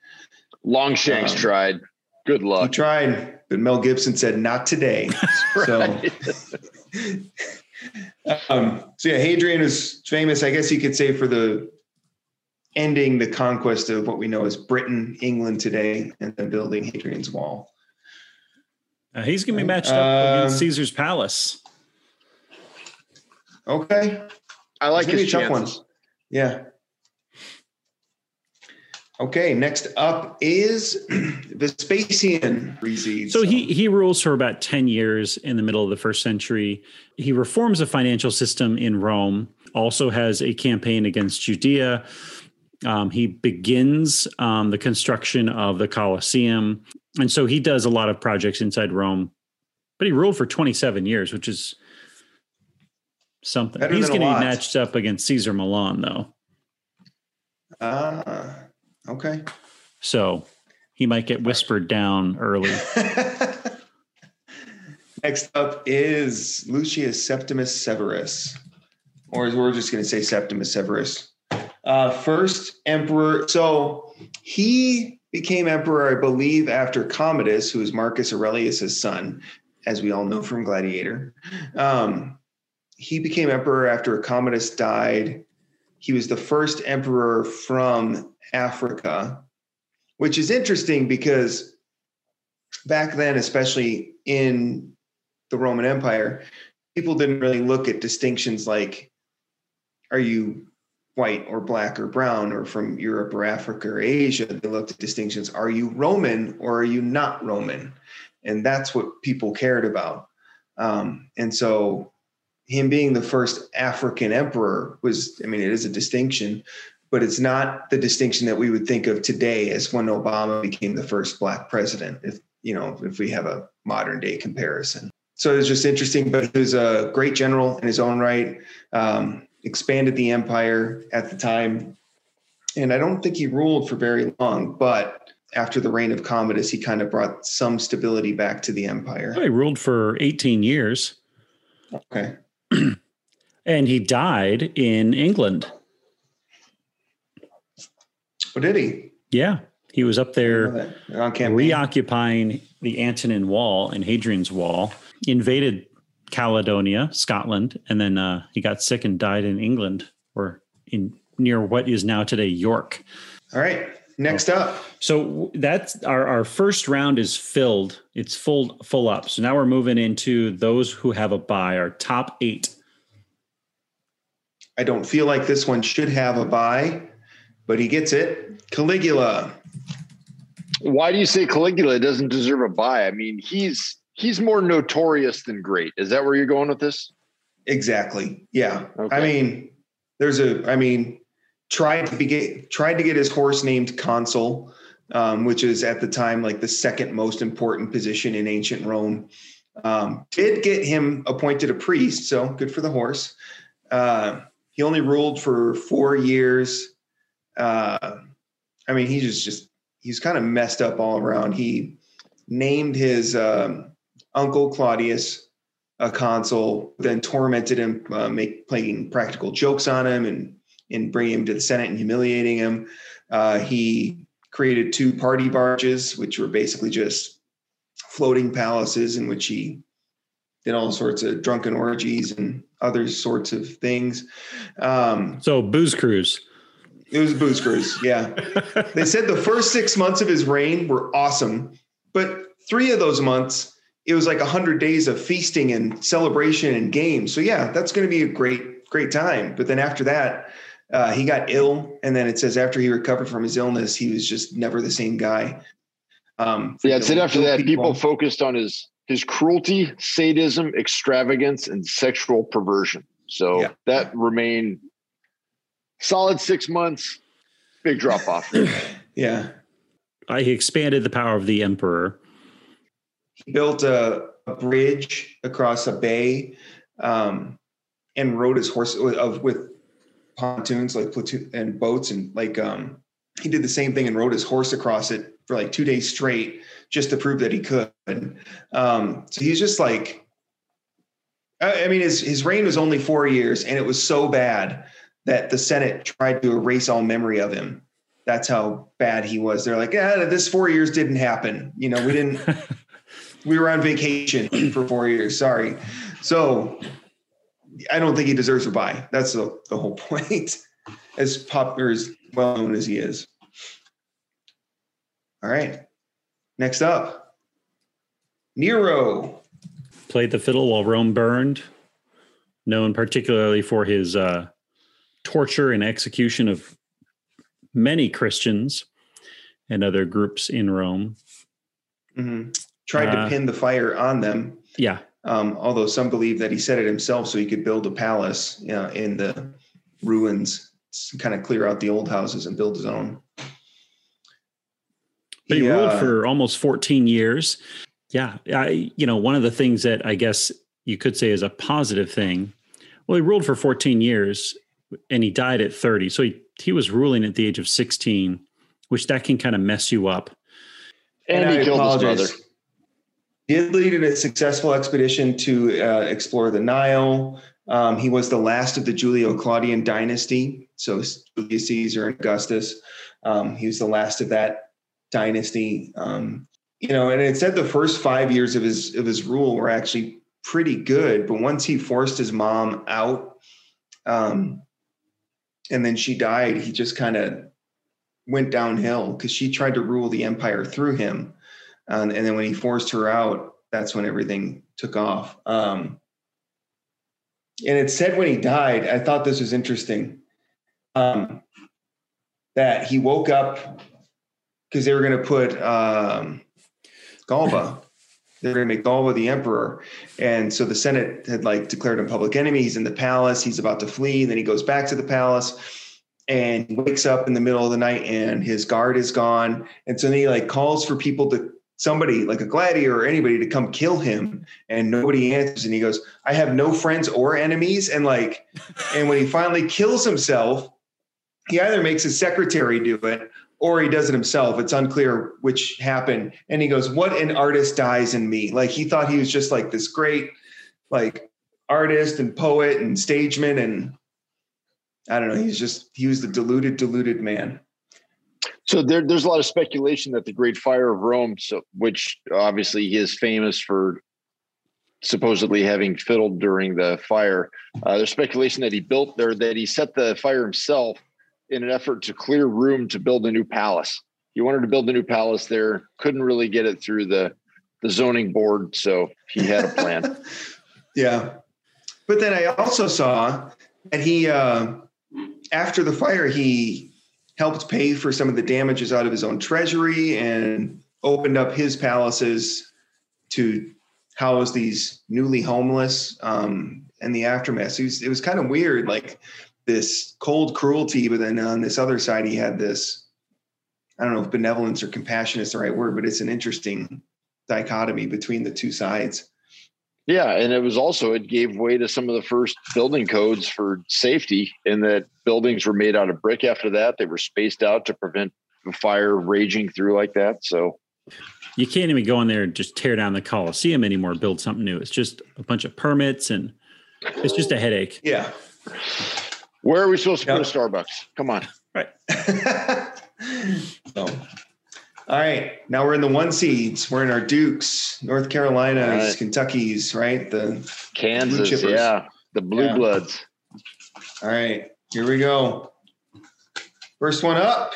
Longshanks Um, tried. Good luck. He tried, but Mel Gibson said, "Not today." So, um, so yeah, Hadrian is famous, I guess you could say, for the ending the conquest of what we know as Britain, England today, and then building Hadrian's Wall. Uh, he's going to be matched up against Um, Caesar's palace. Okay, I like It's his be tough chances. one. Yeah. Okay, next up is Vespasian. Recedes. So he he rules for about 10 years in the middle of the first century. He reforms the financial system in Rome, also has a campaign against Judea. Um, he begins um, the construction of the Colosseum. And so he does a lot of projects inside Rome. But he ruled for 27 years, which is something. Better He's going to be matched up against Caesar Millan, though. Ah, okay. So he might get whispered down early. Next up is Lucius Septimus Severus, or we're just going to say Septimus Severus. Uh, first emperor. So he became emperor, I believe, after Commodus, who is Marcus Aurelius's son, as we all know from Gladiator. Um, he became emperor after Commodus died. He was the first emperor from Africa, which is interesting because back then, especially in the Roman Empire, people didn't really look at distinctions like are you white or black or brown or from Europe or Africa or Asia. They looked at distinctions are you Roman or are you not Roman? And that's what people cared about. Um, and so him being the first African emperor was, I mean, it is a distinction, but it's not the distinction that we would think of today as when Obama became the first black president. If you know, if we have a modern day comparison. So it's just interesting, but he was a great general in his own right, um, expanded the empire at the time. And I don't think he ruled for very long, but after the reign of Commodus, he kind of brought some stability back to the empire. he ruled for 18 years Okay. and he died in England. What did he? Yeah. He was up there on campaign. reoccupying the Antonine Wall and Hadrian's Wall, invaded Caledonia, Scotland, and then uh, he got sick and died in England or in near what is now today York. All right. Next up. So that's our, our first round is filled. It's full full up. So now we're moving into those who have a buy, our top eight. I don't feel like this one should have a buy, but he gets it. Caligula. Why do you say Caligula doesn't deserve a buy? I mean, he's he's more notorious than great. Is that where you're going with this? Exactly. Yeah. Okay. I mean, there's a. I mean, tried to be get, tried to get his horse named consul, um, which is at the time like the second most important position in ancient Rome. Um, did get him appointed a priest, so good for the horse. Uh, he only ruled for four years. Uh, I mean, he's just just he's kind of messed up all around. He named his um, uncle Claudius a consul, then tormented him, uh, make playing practical jokes on him, and and bringing him to the Senate and humiliating him. Uh, he created two party barges, which were basically just floating palaces in which he did all sorts of drunken orgies and other sorts of things. Um, So booze cruise. it was a booze cruise, yeah. They said the first six months of his reign were awesome, but three of those months, it was like a hundred days of feasting and celebration and games. So yeah, that's going to be a great, great time. But then after that, uh, he got ill, and then it says after he recovered from his illness, he was just never the same guy. Um, Yeah, it said after that, people focused on his his cruelty, sadism, extravagance, and sexual perversion. So Yeah. that remained solid six months. Big drop off. yeah, I, he expanded the power of the emperor. He built a, a bridge across a bay um, and rode his horse with, of, with pontoons like platoon and boats and like um, he did the same thing and rode his horse across it for like two days straight just to prove that he could. Um, so he's just like I, I mean his, his reign was only four years and it was so bad that the senate tried to erase all memory of him. That's how bad he was. They're like yeah this four years didn't happen. You know we didn't we were on vacation for four years. Sorry. So I don't think he deserves a buy. That's the, the whole point. As popular as well known as he is. All right. Next up, Nero. Played the fiddle while Rome burned. Known particularly for his uh, torture and execution of many Christians. and other groups in Rome. hmm Tried Uh, to pin the fire on them. Yeah, Um, although some believe that he said it himself so he could build a palace you know, in the ruins, kind of clear out the old houses and build his own. but he He, ruled uh, for almost 14 years. Yeah, I you know one of the things that I guess you could say is a positive thing. Well, he ruled for 14 years, and he died at 30. So he he was ruling at the age of 16, which that can kind of mess you up. And, he I killed his apologize. Did lead a successful expedition to uh, explore the Nile. Um, he was the last of the Julio-Claudian dynasty, so Julius Caesar and Augustus. Um, he was the last of that dynasty. Um, you know, and it said the first five years of his of his rule were actually pretty good, but once he forced his mom out, um, and then she died, he just kind of went downhill because she tried to rule the empire through him. Um, and then when he forced her out, that's when everything took off. Um, and it said when he died, I thought this was interesting um, that he woke up because they were going to put um, Galba. They're going to make Galba the emperor, and so the Senate had like declared him public enemy. He's in the palace. He's about to flee. Then he goes back to the palace, and wakes up in the middle of the night, and his guard is gone. And so then he like calls for people to somebody like a gladiator or anybody to come kill him and nobody answers and he goes i have no friends or enemies and like and when he finally kills himself he either makes his secretary do it or he does it himself. It's unclear which happened and he goes what an artist dies in me. Like he thought he was just like this great like artist and poet and stageman and i don't know he's just he was the deluded deluded man So there, there's a lot of speculation that the Great Fire of Rome, so which obviously he is famous for supposedly having fiddled during the fire. Uh, there's speculation that he built there, that he set the fire himself in an effort to clear room to build a new palace. He wanted to build a new palace there, couldn't really get it through the the zoning board, so he had a plan. Yeah. But then I also saw that he, uh, after the fire, he helped pay for some of the damages out of his own treasury and opened up his palaces to house these newly homeless um, and the aftermath. It was, it was kind of weird, like this cold cruelty, but then on this other side, he had this. I don't know if benevolence or compassion is the right word, but it's an interesting dichotomy between the two sides. Yeah, and it was also it gave way to some of the first building codes for safety, in that buildings were made out of brick. After that, they were spaced out to prevent the fire raging through like that. So You can't even go in there and just tear down the Coliseum anymore, build something new. It's just a bunch of permits and it's just a headache. Yeah. where are we supposed to Yeah. put a Starbucks? Come on. Right. so, all right. Now we're in the one seeds. We're in our Dukes, North Carolina's, right. Kentucky's, right? The Kansas, yeah, the Blue Yeah. Bloods. all right. Here we go. First one up.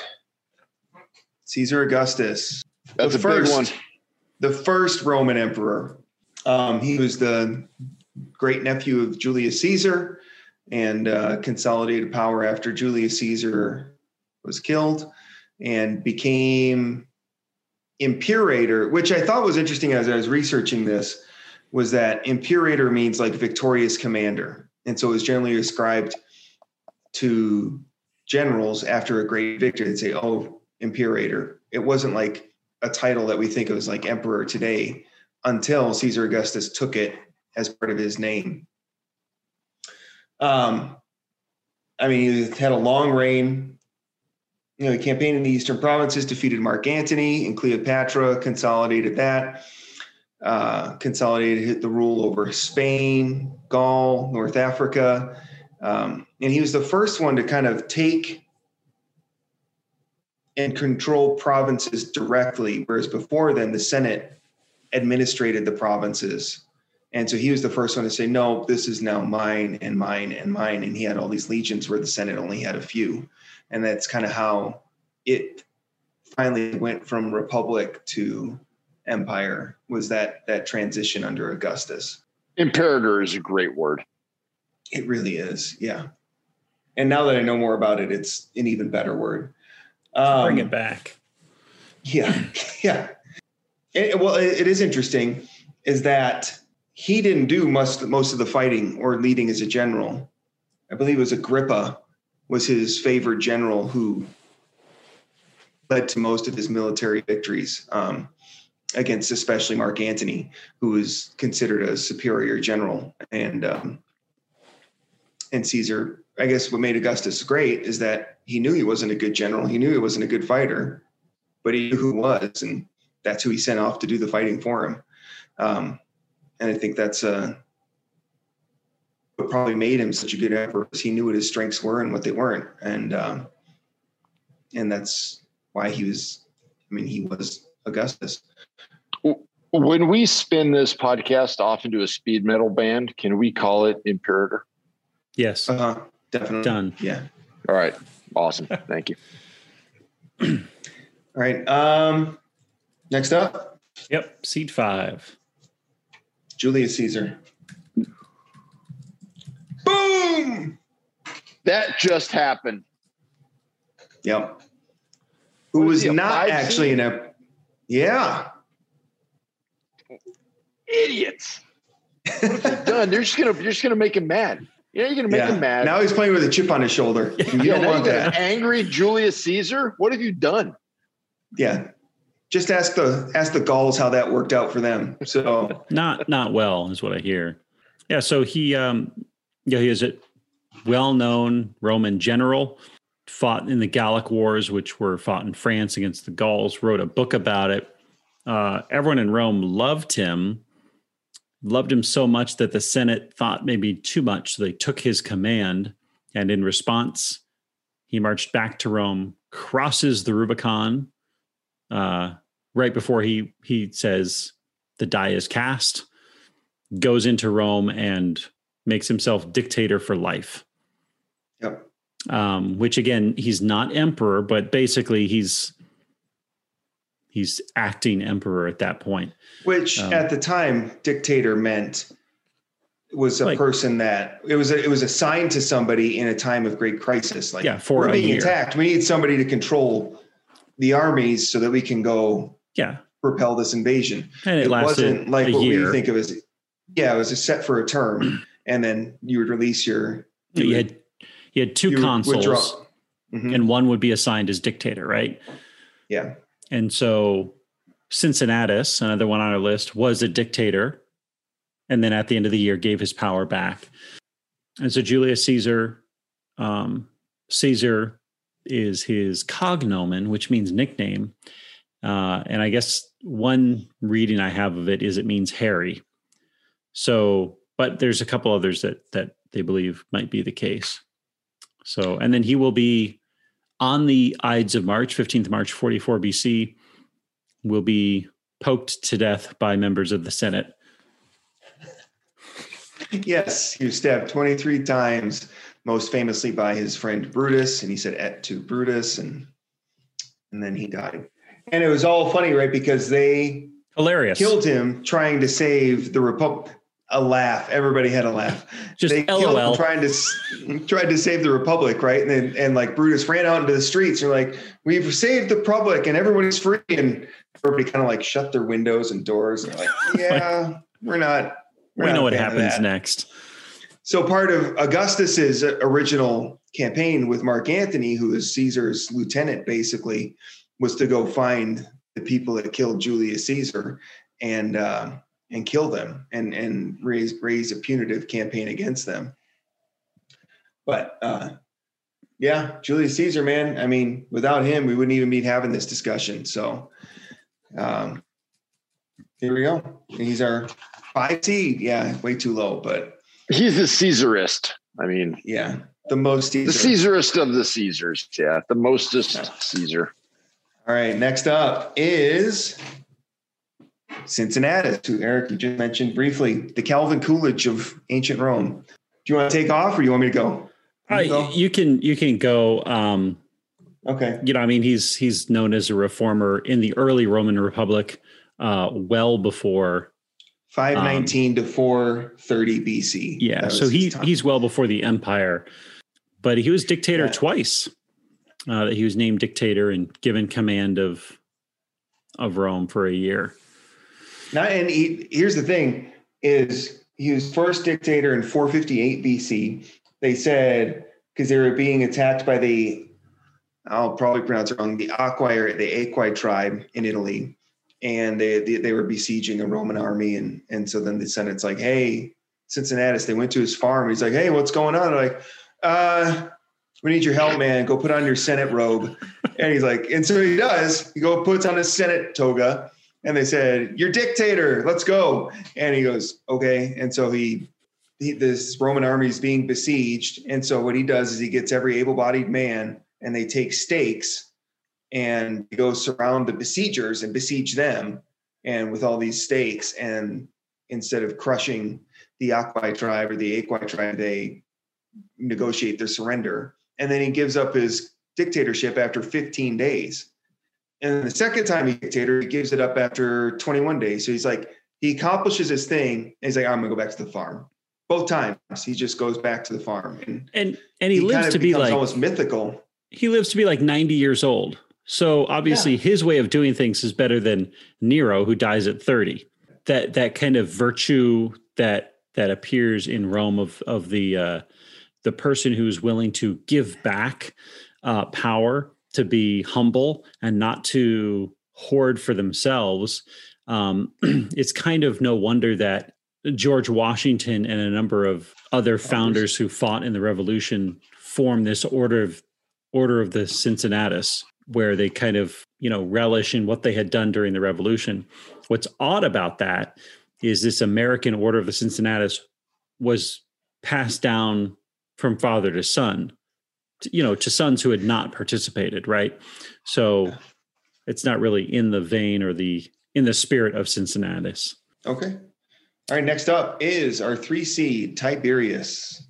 Caesar Augustus. That's The a first. big one. the first Roman emperor. Um, he was the great nephew of Julius Caesar and uh, consolidated power after Julius Caesar was killed and became imperator, which I thought was interesting as I was researching this, was that imperator means like victorious commander. And so it was generally ascribed to generals after a great victory. They'd say, oh, imperator. It wasn't like a title that we think of as like emperor today until Caesar Augustus took it as part of his name. Um, I mean, he had a long reign. You know, he campaigned in the eastern provinces, defeated Mark Antony and Cleopatra, consolidated that, uh, consolidated the rule over Spain, Gaul, North Africa. Um, and he was the first one to kind of take and control provinces directly, whereas before then the Senate administrated the provinces. And so he was the first one to say, no, this is now mine and mine and mine. And he had all these legions where the Senate only had a few. And that's kind of how it finally went from republic to empire was that that transition under Augustus. Imperator is a great word. It really is. Yeah. And now that I know more about it, it's an even better word. Um, Bring it back. Yeah, yeah. It- well, it, it is interesting is that he didn't do most most of the fighting or leading as a general. I believe it was Agrippa was his favorite general who led to most of his military victories um, against especially Mark Antony, who was considered a superior general. And um, and Caesar, I guess what made Augustus great is that he knew he wasn't a good general. He knew he wasn't a good fighter, but he knew who was, and that's who he sent off to do the fighting for him. Um, and I think that's uh, what probably made him such a good emperor. Because he knew what his strengths were and what they weren't, and um, and that's why he was. I mean, he was Augustus. When we spin this podcast off into a speed metal band, can we call it Imperator? Yes. Uh-huh, definitely Done. Yeah. All right. Awesome. Thank you. All right. Um, next up, Yep. Seed five. Julius Caesar. Boom. That just happened. Yep. Who was he, not actually in a. Yeah. Idiots. What have they done? They're just gonna you're just gonna make him mad. Yeah, you're gonna make yeah. him mad. Now he's playing with a chip on his shoulder. You yeah, don't now you want got that. an angry Julius Caesar. What have you done? Yeah. Just ask the ask the Gauls how that worked out for them. So Not not well is what I hear. Yeah. So he um yeah he is a well known Roman general. Fought in the Gallic Wars, which were fought in France against the Gauls. Wrote a book about it. Uh, everyone in Rome loved him. Loved him so much that the Senate thought maybe too much. So they took his command, and in response, he marched back to Rome, crosses the Rubicon, uh, right before he he says the die is cast, goes into Rome and makes himself dictator for life. yep. Um, which again, he's not emperor, but basically he's he's acting emperor at that point. Which Um, at the time dictator meant was a Like- person that it was a, it was assigned to somebody in a time of great crisis. Like Yeah, for we're a being year. attacked. We need somebody to control the armies so that we can go Yeah, propel this invasion. and it, lasted wasn't like what year. we think of as yeah, it was a set for a term, and then you would release your you had you had two you would consuls, withdraw. Mhm. and one would be assigned as dictator, right? yeah, And so Cincinnatus, another one on our list, was a dictator. And then at the end of the year, gave his power back. And so Julius Caesar, um, Caesar is his cognomen, which means nickname. Uh, and I guess one reading I have of it is it means hairy. So, but there's a couple others that that they believe might be the case. So, and then he will be on the Ides of March, 15th March, 44 BC, will be poked to death by members of the Senate. yes, he was stabbed twenty three times, most famously by his friend Brutus, and he said eh, "et tu Brutus," and and then he died. And it was all funny, right? Because they Hilarious. killed him trying to save the republic. A laugh. Everybody had a laugh. Just they killed LOL. trying to tried to save the republic, right? And then, and like Brutus ran out into the streets. And like, we've saved the republic, and everybody's free. And everybody kind of like shut their windows and doors. And like, yeah, we're not. we're we not know what happens next. So part of Augustus's original campaign with Mark Antony, who is Caesar's lieutenant, basically, was to go find the people that killed Julius Caesar and uh, and kill them and and raise raise a punitive campaign against them. But uh, yeah, Julius Caesar, man. I mean, without him, we wouldn't even be having this discussion. So um, here we go. He's our five seed. Yeah, way too low, but He's a Caesarist. I mean, yeah, the most the Caesarist of the Caesars. Yeah, the mostest Caesar. All right, next up is Cincinnatus, who Eric you just mentioned briefly, the Calvin Coolidge of ancient Rome. Do you want to take off, or you want me to go? You Uh, can go? you can you can go. Um, Okay. you know, I mean, he's he's known as a reformer in the early Roman Republic, uh, well before. Five nineteen to four thirty BC. Um, Yeah, so he he's well before the empire, but he was dictator Yeah. twice. Uh, that he was named dictator and given command of of Rome for a year. Not and he, here's the thing: is he was first dictator in 458 BC. They said because they were being attacked by the I'll probably pronounce it wrong the Aquai or the Aquai tribe in Italy, and they, they they were besieging a Roman army, and and so then the Senate's like, hey, Cincinnatus. They went to his farm. He's like, hey, what's going on? They're like, uh, we need your help, man. Go put on your Senate robe. And he's like, and so he does. He go puts on his Senate toga, and they said, "You're dictator. Let's go." And he goes, "Okay." And so he, he this Roman army is being besieged, and so what he does is he gets every able-bodied man, and they take stakes, and go surround the besiegers and besiege them, and with all these stakes, and instead of crushing the Aquai tribe or the Aquai tribe, they negotiate their surrender, and then he gives up his dictatorship after 15 days. And the second time he dictator, he gives it up after 21 days. So he's like, he accomplishes his thing. And he's like, I'm gonna go back to the farm. Both times he just goes back to the farm. And And and he, he lives kind of to be like almost mythical. he lives to be like 90 years old. So obviously his way of doing things is better than Nero who dies at 30. That that kind of virtue that that appears in Rome of of the uh the person who's willing to give back uh power to be humble and not to hoard for themselves. Um it's kind of no wonder that George Washington and a number of other founders who fought in the revolution formed this order of order of the Cincinnatus, where they kind of, you know, relish in what they had done during the revolution. What's odd about that is this American order of the Cincinnatus was passed down from father to son, you know, to sons who had not participated, right? So it's not really in the vein or the in the spirit of Cincinnatus. Okay. All right. Next up is our three seed Tiberius.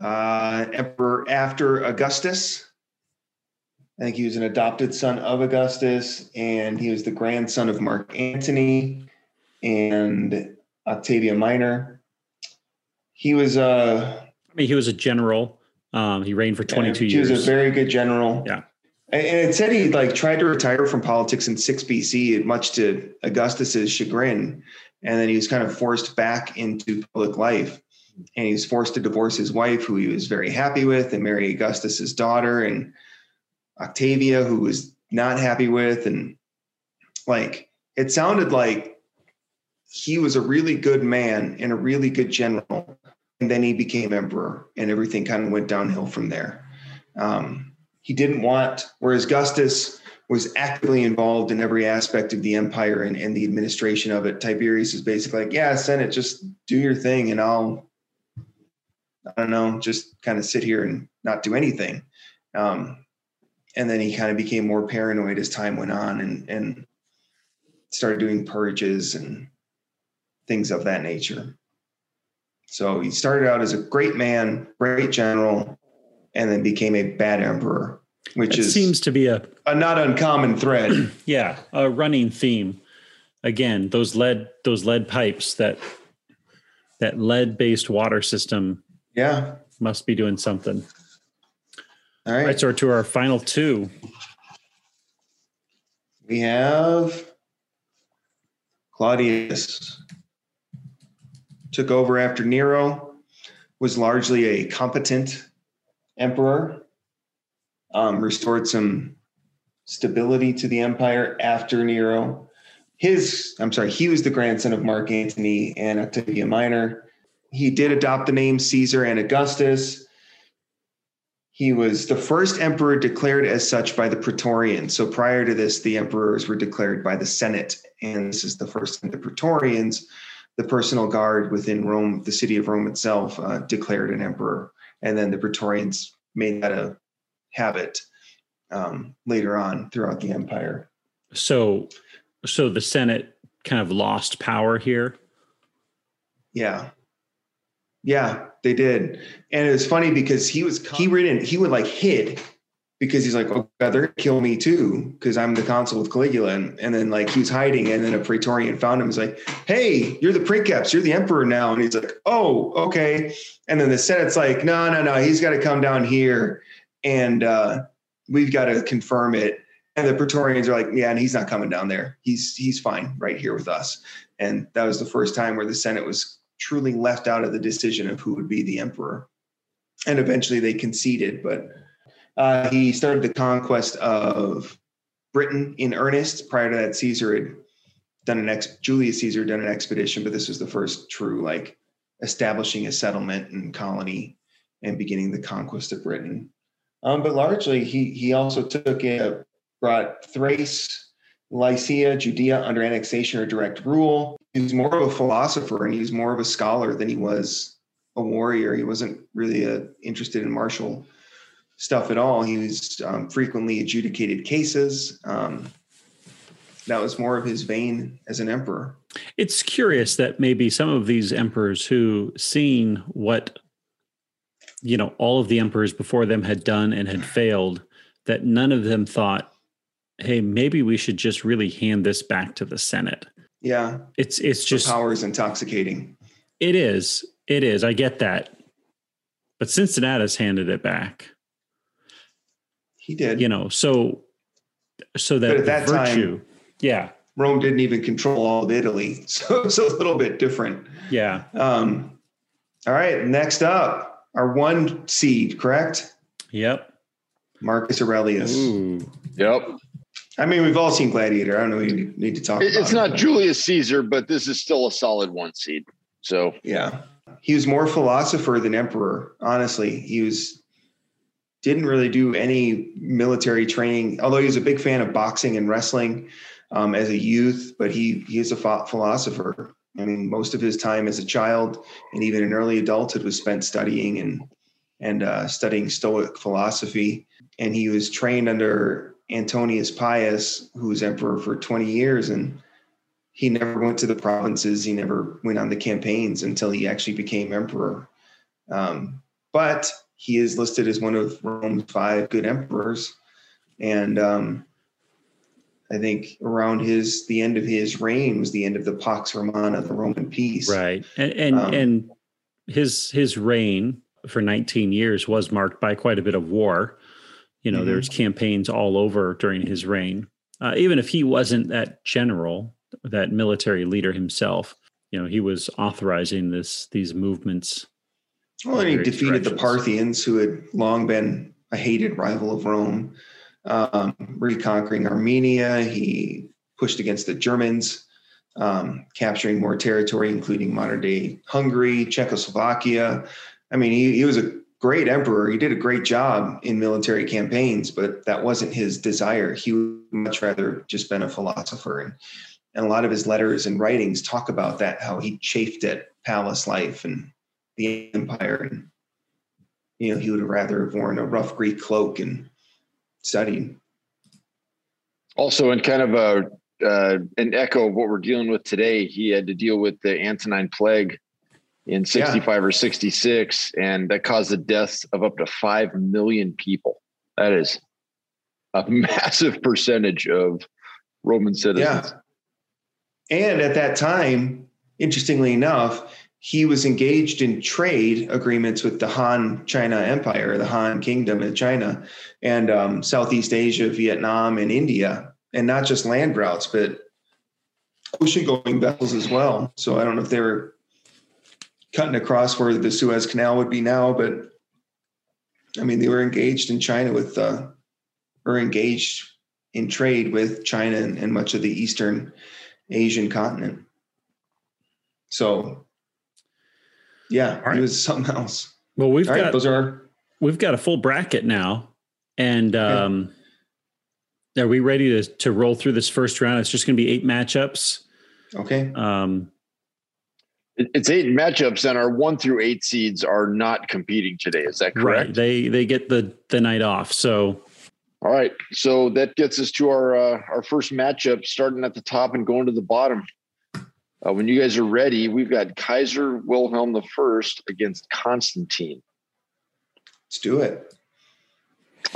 Uh, emperor after Augustus. I think he was an adopted son of Augustus, and he was the grandson of Mark Antony and Octavia Minor. He was uh, I mean, he was a general. Um, he reigned for 22 he years. He was a very good general. Yeah. And and it said he like tried to retire from politics in 6 BC, much to Augustus's chagrin. And then he was kind of forced back into public life. And he was forced to divorce his wife, who he was very happy with, and marry Augustus's daughter and Octavia, who was not happy with. And like it sounded like he was a really good man and a really good general. And then he became emperor, and everything kind of went downhill from there. Um, he didn't want, whereas Augustus was actively involved in every aspect of the empire and, and the administration of it. Tiberius is basically like, yeah, Senate, just do your thing and I'll, I don't know, just kind of sit here and not do anything. Um, and then he kind of became more paranoid as time went on and, and started doing purges and things of that nature. So he started out as a great man, great general, and then became a bad emperor, which is seems to be a a not uncommon thread. yeah a running theme again those lead those lead pipes that that lead based water system yeah. must be doing something All all right. right so to our final two We have Claudius took over after Nero, was largely a competent emperor, um, restored some stability to the empire after Nero. His, I'm sorry, he was the grandson of Mark Antony and Octavia Minor. He did adopt the name Caesar and Augustus. He was the first emperor declared as such by the Praetorians. So prior to this, the emperors were declared by the Senate. And this is the first time the Praetorians, the personal guard within Rome, the city of Rome itself, uh, declared an emperor. And then the Praetorians made that a habit um, later on throughout the empire. so so the senate kind of lost power here Yeah. Yeah, they did. And it was funny because he was he ridden, he would like hid because he's like, oh God, they're gonna kill me too, because I'm the consul with Caligula. And, and then like he was hiding, and then a Praetorian found him. He's like, Hey, you're the princeps, you're the emperor now. And he's like, Oh, okay. And then the Senate's like, no, no, no, he's got to come down here and uh we've got to confirm it. and the Praetorians are like, yeah, and he's not coming down there. He's he's fine right here with us. And that was the first time where the Senate was truly left out of the decision of who would be the emperor. And eventually they conceded, but uh, he started the conquest of Britain in earnest. Prior to that, Caesar had done an ex Julius Caesar done an expedition, but this was the first true like establishing a settlement and colony and beginning the conquest of Britain. Um, but largely, he he also took a brought Thrace, Lycia, Judea under annexation or direct rule. He was more of a philosopher and he was more of a scholar than he was a warrior. He wasn't really uh, interested in martial stuff at all. He was um, frequently adjudicated cases. Um, that was more of his vein as an emperor. It's curious that maybe some of these emperors who seen what you know all of the emperors before them had done and had failed that none of them thought hey maybe we should just really hand this back to the senate. Yeah. It's it's just the power is intoxicating. It is. It is. I get that. But cincinnatus handed it back he did you know so so that, at that virtue time, yeah rome didn't even control all of italy so it's a little bit different yeah um all right next up our one seed correct yep marcus aurelius Ooh. Yep. I mean, we've all seen Gladiator. I don't know. We need to talk. It- about It's it, not but- Julius Caesar, but this is still a solid one seed. So Yeah, he was more philosopher than emperor. Honestly, he was didn't really do any military training. Although he was a big fan of boxing and wrestling um, as a youth, but he he is a philosopher. I mean, most of his time as a child and even in early adulthood was spent studying and and uh, studying Stoic philosophy. And he was trained under Antonius Pius, who was emperor for 20 years, and he never went to the provinces. He never went on the campaigns until he actually became emperor. Um, but he is listed as one of Rome's five good emperors, and um, I think around his the end of his reign was the end of the Pax Romana, the Roman peace. right and and, Um, and his his reign for 19 years was marked by quite a bit of war you know Mhm. there's campaigns all over during his reign uh, even if he wasn't that general that military leader himself you know he was authorizing this these movements Well, and he defeated the. Parthians, who had long been a hated rival of Rome, um, reconquering Armenia. He pushed against the Germans, um, capturing more territory, including modern day Hungary, Czechoslovakia. I mean, he, he was a great emperor. He did a great job in military campaigns, but that wasn't his desire. He would much rather just been a philosopher. And, and a lot of his letters and writings talk about that, how he chafed at palace life and the empire and you know he would have rather have worn a rough greek cloak and studied also in kind of a uh, an echo of what we're dealing with today, he had to deal with the Antonine plague in 65 or 66, and that caused the deaths of up to 5 million people. That is a massive percentage of Roman citizens. yeah and at that time interestingly enough he was engaged in trade agreements with the han china empire the han kingdom in china and um, southeast asia vietnam and india and not just land routes but ocean going vessels as well. So i don't know if they were cutting across where the suez canal would be now but i mean they were engaged in china with uh, or engaged in trade with china and, and much of the eastern asian continent. So yeah right. he was something else well we've all right got those are we've got a full bracket now and um are we ready to to roll through this first round it's just going to be eight matchups okay um It's eight matchups, and our one through eight seeds are not competing today. Is that correct? right they they get the the night off so All right, so that gets us to our uh, our first matchup, starting at the top and going to the bottom. Uh, when you guys are ready, we've got Kaiser Wilhelm the First against Constantine. let's do it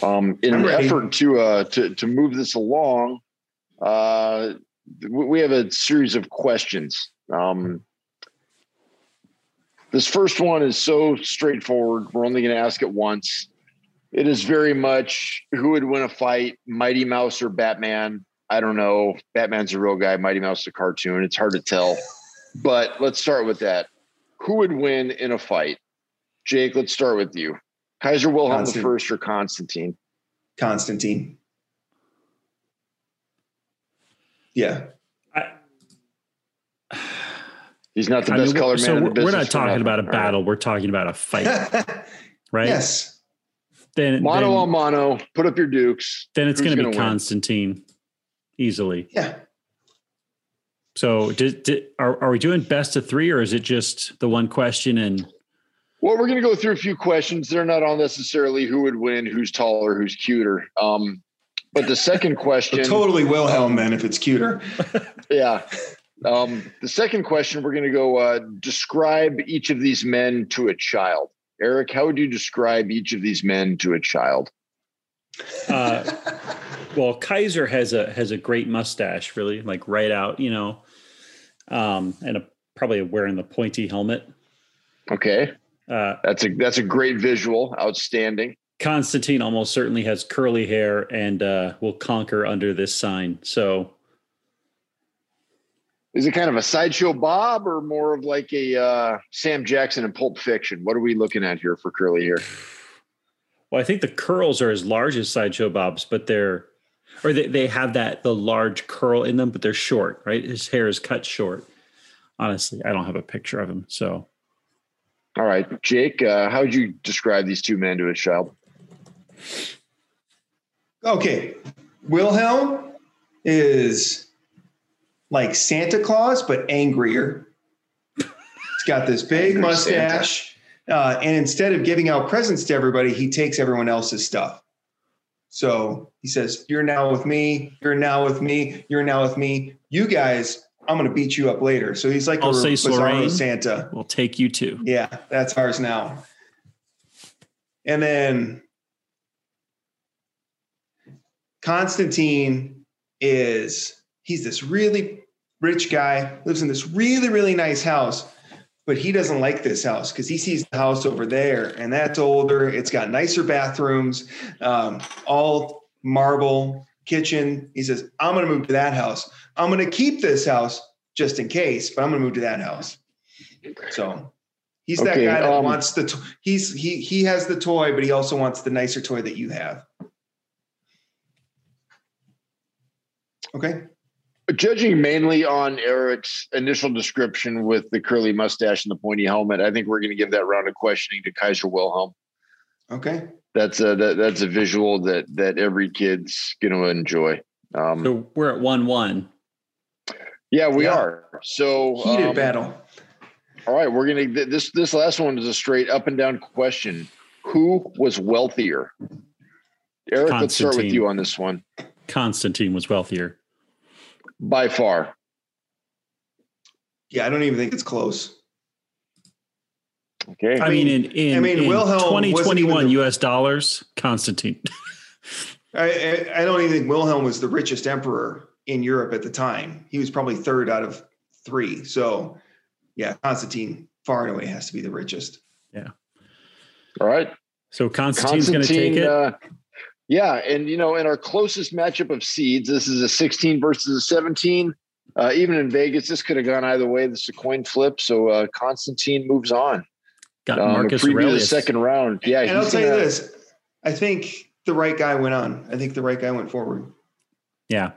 Um, in I'm an ready. effort to uh, to to move this along, uh, we we have a series of questions. Um, this first one is so straightforward. We're only going to ask it once. It is very much who would win a fight, Mighty Mouse or Batman. I don't know. Batman's a real guy, Mighty Mouse is a cartoon. It's hard to tell. But let's start with that. Who would win in a fight? Jake, let's start with you. Kaiser Wilhelm the first or Constantine? Constantine. Yeah. I, He's not the I best mean, color man so in the we're, business. we're not talking about a All right. battle. We're talking about a fight, right? Yes. Then, Mono then, on mono. Put up your dukes. then it's going to be gonna win? Constantine easily. Yeah. So, did, did, are, are we doing best of three or is it just the one question? And Well, we're going to go through a few questions. They're not all necessarily who would win, who's taller, who's cuter. Um, but the second question, So totally Wilhelm then if it's cuter. yeah. Um, the second question, we're going to go uh, describe each of these men to a child. Eric, how would you describe each of these men to a child? uh, well, Kaiser has a has a great mustache, really, like right out, you know, um, and a, probably wearing the pointy helmet. Okay, Uh, that's a that's a great visual. Outstanding. Constantine almost certainly has curly hair and uh, will conquer under this sign. So Is it kind of a sideshow Bob or more of like a uh, Sam Jackson in Pulp Fiction? What are we looking at here for curly hair? Well, I think the curls are as large as Sideshow Bob's, but they're, or they, they have that, the large curl in them, but they're short, right? His hair is cut short. Honestly, I don't have a picture of him. So All right, Jake, uh, how would you describe these two men to a child? Okay. Wilhelm is like Santa Claus, but angrier. He's got this big mustache. Uh, and instead of giving out presents to everybody, he takes everyone else's stuff. So he says, You're now with me. You're now with me. You're now with me. You guys, I'm going to beat you up later. So he's like Alsace-Lorraine. Santa. we'll take you too. Yeah, that's ours now. And then Constantine is he's this really rich guy, lives in this really, really nice house, but he doesn't like this house because he sees the house over there and that's older. It's got nicer bathrooms, um, all marble kitchen. He says, I'm going to move to that house. I'm going to keep this house just in case, but I'm going to move to that house. So he's that guy that um, wants the, to- he's, he, he has the toy, but he also wants the nicer toy that you have. Okay. Judging mainly on Eric's initial description with the curly mustache and the pointy helmet, I think we're going to give that round of questioning to Kaiser Wilhelm. Okay. That's a that, that's a visual that that every kid's going to enjoy. Um, So we're at one one. yeah, we Yeah. are. So Heated um, battle. All right, we're gonna this this last one is a straight up and down question. Who was wealthier? Eric, let's start with Constantine. you on this one. Constantine was wealthier. By far. Yeah. I don't even think it's close. Okay. I mean, in in, I mean, in Wilhelm wasn't 2021 even the- US dollars, Constantine. I, I, I don't even think Wilhelm was the richest emperor in Europe at the time. He was probably third out of three. So, yeah, Constantine far and away has to be the richest. Yeah. All right. So Constantine's going to take it. Uh, yeah, and you know, in our closest matchup of seeds, this is a 16 versus a 17. Uh, even in Vegas, this could have gone either way. This is a coin flip, so uh, Constantine moves on. Got Um, Marcus a preview of the Aurelius. second round. Yeah, and I'll tell you this I think the right guy went on. I think the right guy went forward. Yeah.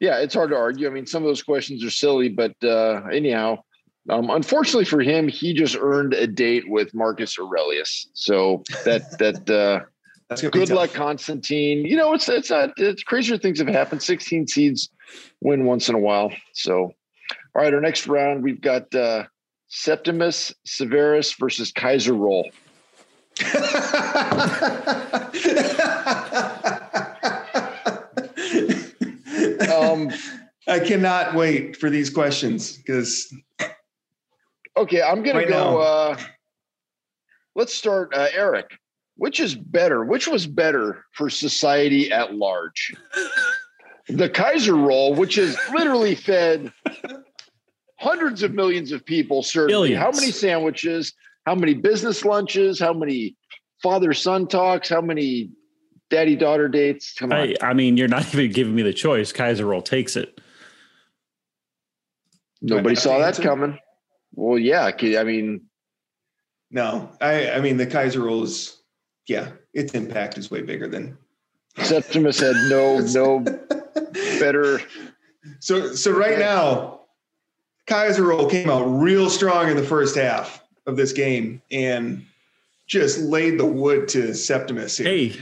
Yeah, it's hard to argue. I mean, some of those questions are silly, but uh, anyhow, um, unfortunately for him, he just earned a date with Marcus Aurelius. So that that uh, That's going to be good luck, Constantine. You know, it's it's not it's crazier things have happened. Sixteen seeds win once in a while. So, all right, our next round we've got uh, Septimus Severus versus Kaiser Roll. Um, I cannot wait for these questions because Okay, I'm gonna Right go. Uh, let's start, uh, Eric. Which is better? Which was better for society at large? the Kaiser roll, which has literally fed hundreds of millions of people. Certainly, how many sandwiches? How many business lunches? How many father son talks? How many daddy daughter dates? Come on. I, I mean, you're not even giving me the choice. Kaiser roll takes it. Nobody saw that coming. Well, yeah. I mean, No, I I mean the Kaiser roll is yeah, its impact is way bigger than Septimus had no no better. So so right now, Kaiser roll came out real strong in the first half of this game and just laid the wood to Septimus here. Hey,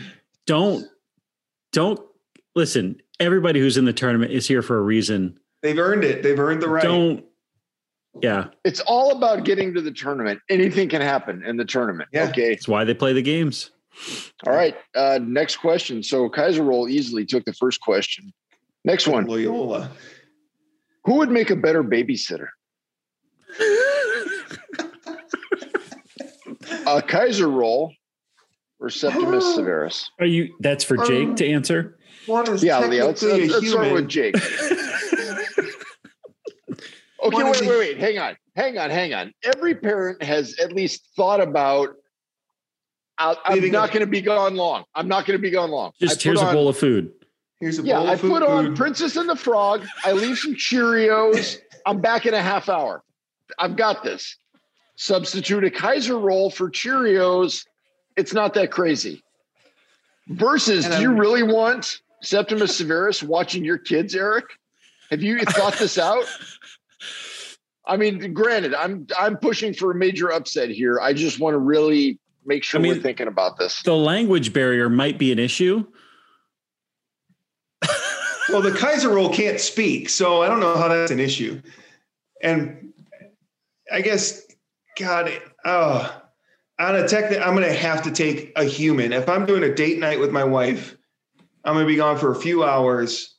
don't don't listen. Everybody who's in the tournament is here for a reason. They've earned it. They've earned the right. Don't. Yeah, It's all about getting to the tournament. Anything can happen in the tournament. Yeah. Okay. it's why they play the games. All right. Uh, next question. So Kaiser Roll easily took the first question. Next one. Loyola. Who would make a better babysitter? A Kaiser Roll or Septimus Severus? Are you? That's for Jake Um, to answer. One is Yeah, Leo. Let's, technically a let's start with Jake. Okay, wait, wait, wait. Hang on. Hang on. Hang on. Every parent has at least thought about. I'll, I'm not going to be gone long. I'm not going to be gone long. Just put here's a bowl of food. Here's a Yeah, bowl I of food. put on Princess and the Frog. I leave some Cheerios. I'm back in a half hour. I've got this. Substitute a Kaiser roll for Cheerios. It's not that crazy. Versus, do you really want Septimus Severus watching your kids, Eric? Have you thought this out? I mean, granted, I'm I'm pushing for a major upset here. I just want to really make sure I mean- we're thinking about this. The language barrier might be an issue. Well, the Kaiser roll can't speak, so I don't know how that's an issue. And I guess, God, oh, on a tech, I'm going to have to take a human. If I'm doing a date night with my wife, I'm going to be gone for a few hours.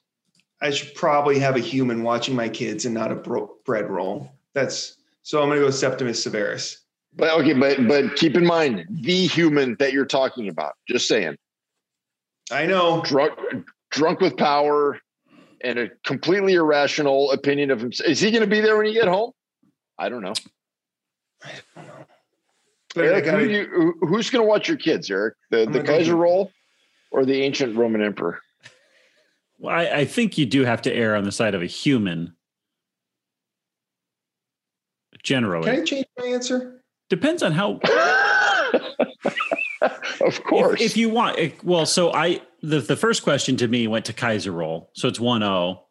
I should probably have a human watching my kids and not a bro- bread roll. That's so I'm going to go Septimus Severus. But okay, but but keep in mind the human that you're talking about. Just saying, I know. drunk, drunk with power, and a completely irrational opinion of himself. Is he going to be there when you get home? I don't know. But I Eric, gotta- who you, who- who's going to watch your kids, Eric? The the gonna go Kaiser human. roll or the ancient Roman emperor? Well, I, I think you do have to err on the side of a human. Generally, can I change my answer? depends on how. of course. If, if you want, well, so I the the first question to me went to Kaiser roll, so it's one zero.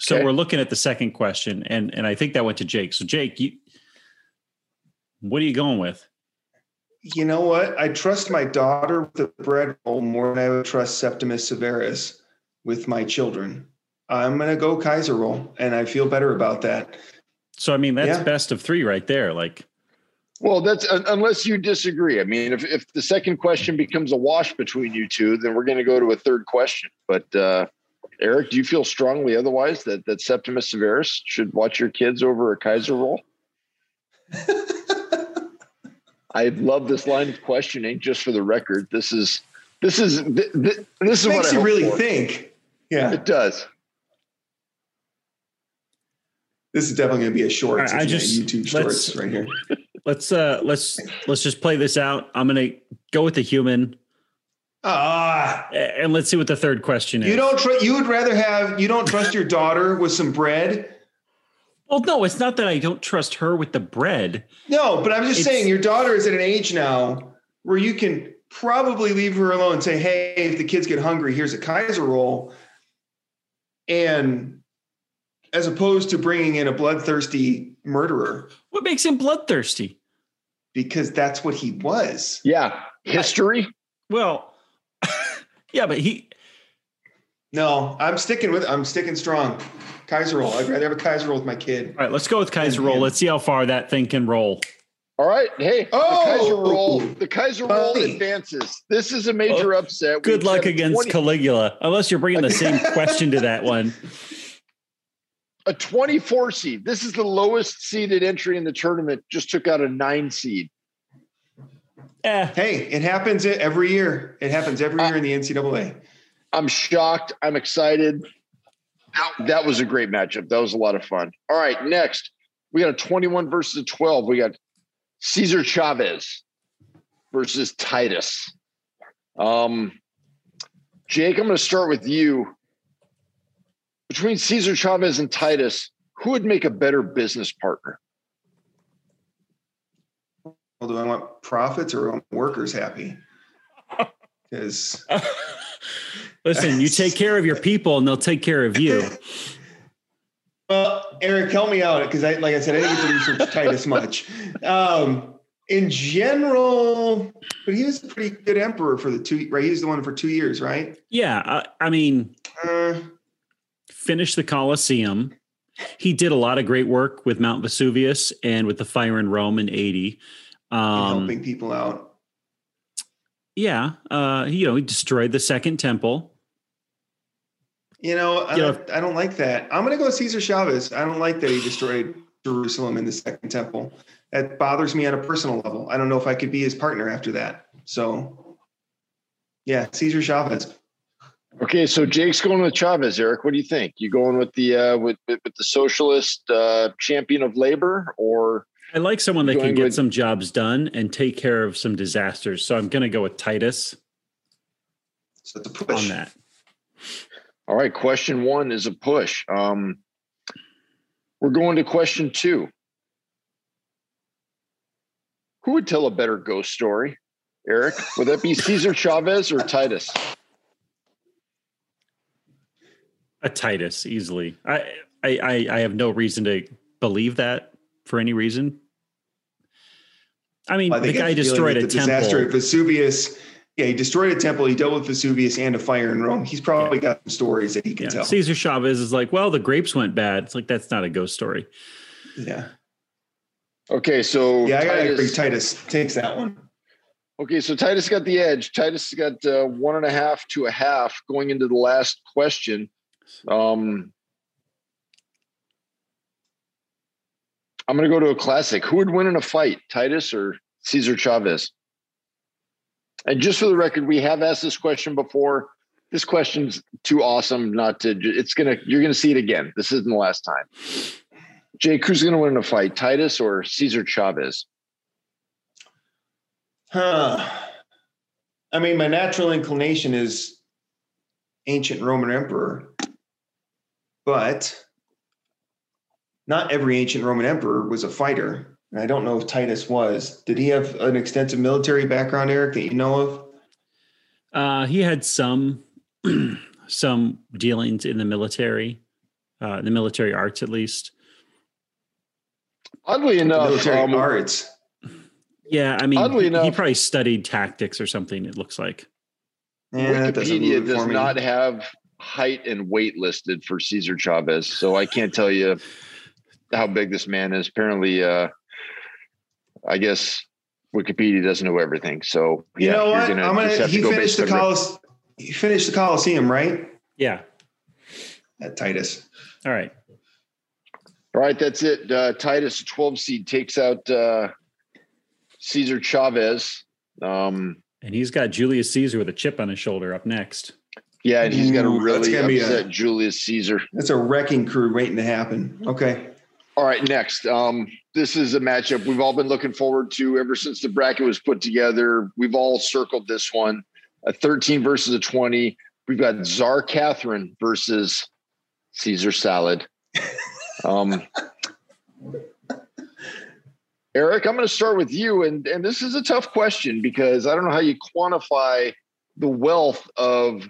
So Okay. we're looking at the second question, and and I think that went to Jake. So Jake, you, what are you going with? You know what? I trust my daughter with the bread roll more than I would trust Septimus Severus with my children. I'm going to go Kaiser roll, and I feel better about that. So I mean, that's Yeah. best of three right there. Like, well, that's un- unless you disagree. I mean, if if the second question becomes a wash between you two, then we're going to go to a third question. But uh, Eric, do you feel strongly otherwise that that Septimus Severus should watch your kids over a Kaiser roll? I love this line of questioning. Just for the record, this is this is th- th- this is It what makes I you really for. think. Yeah, It does. this is definitely going to be a short. I- I just- YouTube shorts right here. let's uh let's let's just play this out. I'm gonna go with the human, Ah, eh, and let's see what the third question is. you don't. Tr- you would rather have. You don't trust your daughter with some bread. Well, no, it's not that I don't trust her with the bread. No, but I'm just It's- saying your daughter is at an age now where you can probably leave her alone and say, hey, if the kids get hungry, here's a Kaiser roll. And as opposed to bringing in a bloodthirsty murderer, What makes him bloodthirsty? because that's what he was. Yeah, history. Well, yeah, but he No, I'm sticking with I'm sticking strong. Kaiser roll. I'd rather have a Kaiser roll with my kid. All right, let's go with Kaiser roll. Let's see how far that thing can roll. All right. Hey, Oh! the Kaiser oh! roll. The Kaiser roll Buddy. advances. This is a major oh, upset. Oh, Good We've luck against 20 Caligula, unless you're bringing the same question to that one. A 24 seed. This is the lowest seeded entry in the tournament. Just took out a nine seed. Eh, Hey, it happens every year. It happens every year in the NCAA. I'm shocked. I'm excited. That, that was a great matchup. That was a lot of fun. All right, next we got a 21 versus a 12. We got Cesar Chavez versus Titus. Um, Jake, I'm going to start with you. Between Cesar Chavez and Titus, who would make a better business partner? Well, do I want profits or do I want workers happy? Because Listen, you take care of your people and they'll take care of you. Well, Eric, help me out because I, like I said, I didn't get to research Titus much. Um, in general, but he was a pretty good emperor for the two. Right, he was the one for two years, right? Yeah, I, I mean, Uh, finished the Colosseum. He did a lot of great work with Mount Vesuvius and with the fire in Rome in 80. Um, helping people out. yeah, uh, you know, he destroyed the second temple. You know, I, Yeah. don't, I don't like that. I'm going to go Cesar Chavez. I don't like that he destroyed Jerusalem in the Second Temple. That bothers me on a personal level. I don't know if I could be his partner after that. So, yeah, Cesar Chavez. Okay, so Jake's going with Chavez. Eric, what do you think? You going with the uh, with, with with the socialist uh, champion of labor, or I like someone that can get with- some jobs done and take care of some disasters. So I'm going to go with Titus So it's a push. on that. all right? Question one is a push. Um, we're going to question two. Who would tell a better ghost story? Eric, would that be Cesar Chavez or Titus? A Titus easily. I, I I I have no reason to believe that for any reason. I mean, I the guy I'm destroyed a with the disaster temple. at Vesuvius. Yeah, he destroyed a temple. He dealt with Vesuvius and a fire in Rome. He's probably got some stories that he can Yeah. tell. Cesar Chavez is like, well, the grapes went bad. It's like that's not a ghost story. yeah, Okay, so yeah. I gotta agree. Titus, Titus takes that one. okay, so Titus got the edge. Titus got uh, one and a half to a half going into the last question. Um, I'm going to go to a classic. Who would win in a fight, Titus or Cesar Chavez? And just for the record, we have asked this question before. This question's too awesome not to. It's gonna. You're gonna see it again. This isn't the last time. Jake, who's gonna win in a fight, Titus or Cesar Chavez? Huh. I mean, my natural inclination is ancient Roman emperor, but not every ancient Roman emperor was a fighter. And I don't know if Titus was. Did he have an extensive military background, Eric, that you know of? Uh, he had some some dealings in the military, uh, the military arts at least. Oddly enough, military um, arts. Yeah, I mean, Oddly he, he probably studied tactics or something. It looks like. Yeah, Wikipedia does not have height and weight listed for Cesar Chavez, so I can't tell you how big this man is. Apparently, uh, I guess Wikipedia doesn't know everything. So You yeah, know you're what? gonna I'm just gonna. have to He go finished the on re- Colis. He finished the Coliseum, right? Yeah. At Titus. All right. All right, that's it. Uh, Titus, 12 seed, takes out uh, Cesar Chavez. Um, And he's got Julius Caesar with a chip on his shoulder up next. Yeah, and he's got to Ooh, that's really gonna be a- upset Julius Caesar. That's a wrecking crew waiting to happen. Okay. All right, next. Um, this is a matchup we've all been looking forward to ever since the bracket was put together. We've all circled this one a 13 versus a 20. We've got Czar Catherine versus Caesar Salad. Um, Eric, I'm going to start with you. And, and this is a tough question because I don't know how you quantify the wealth of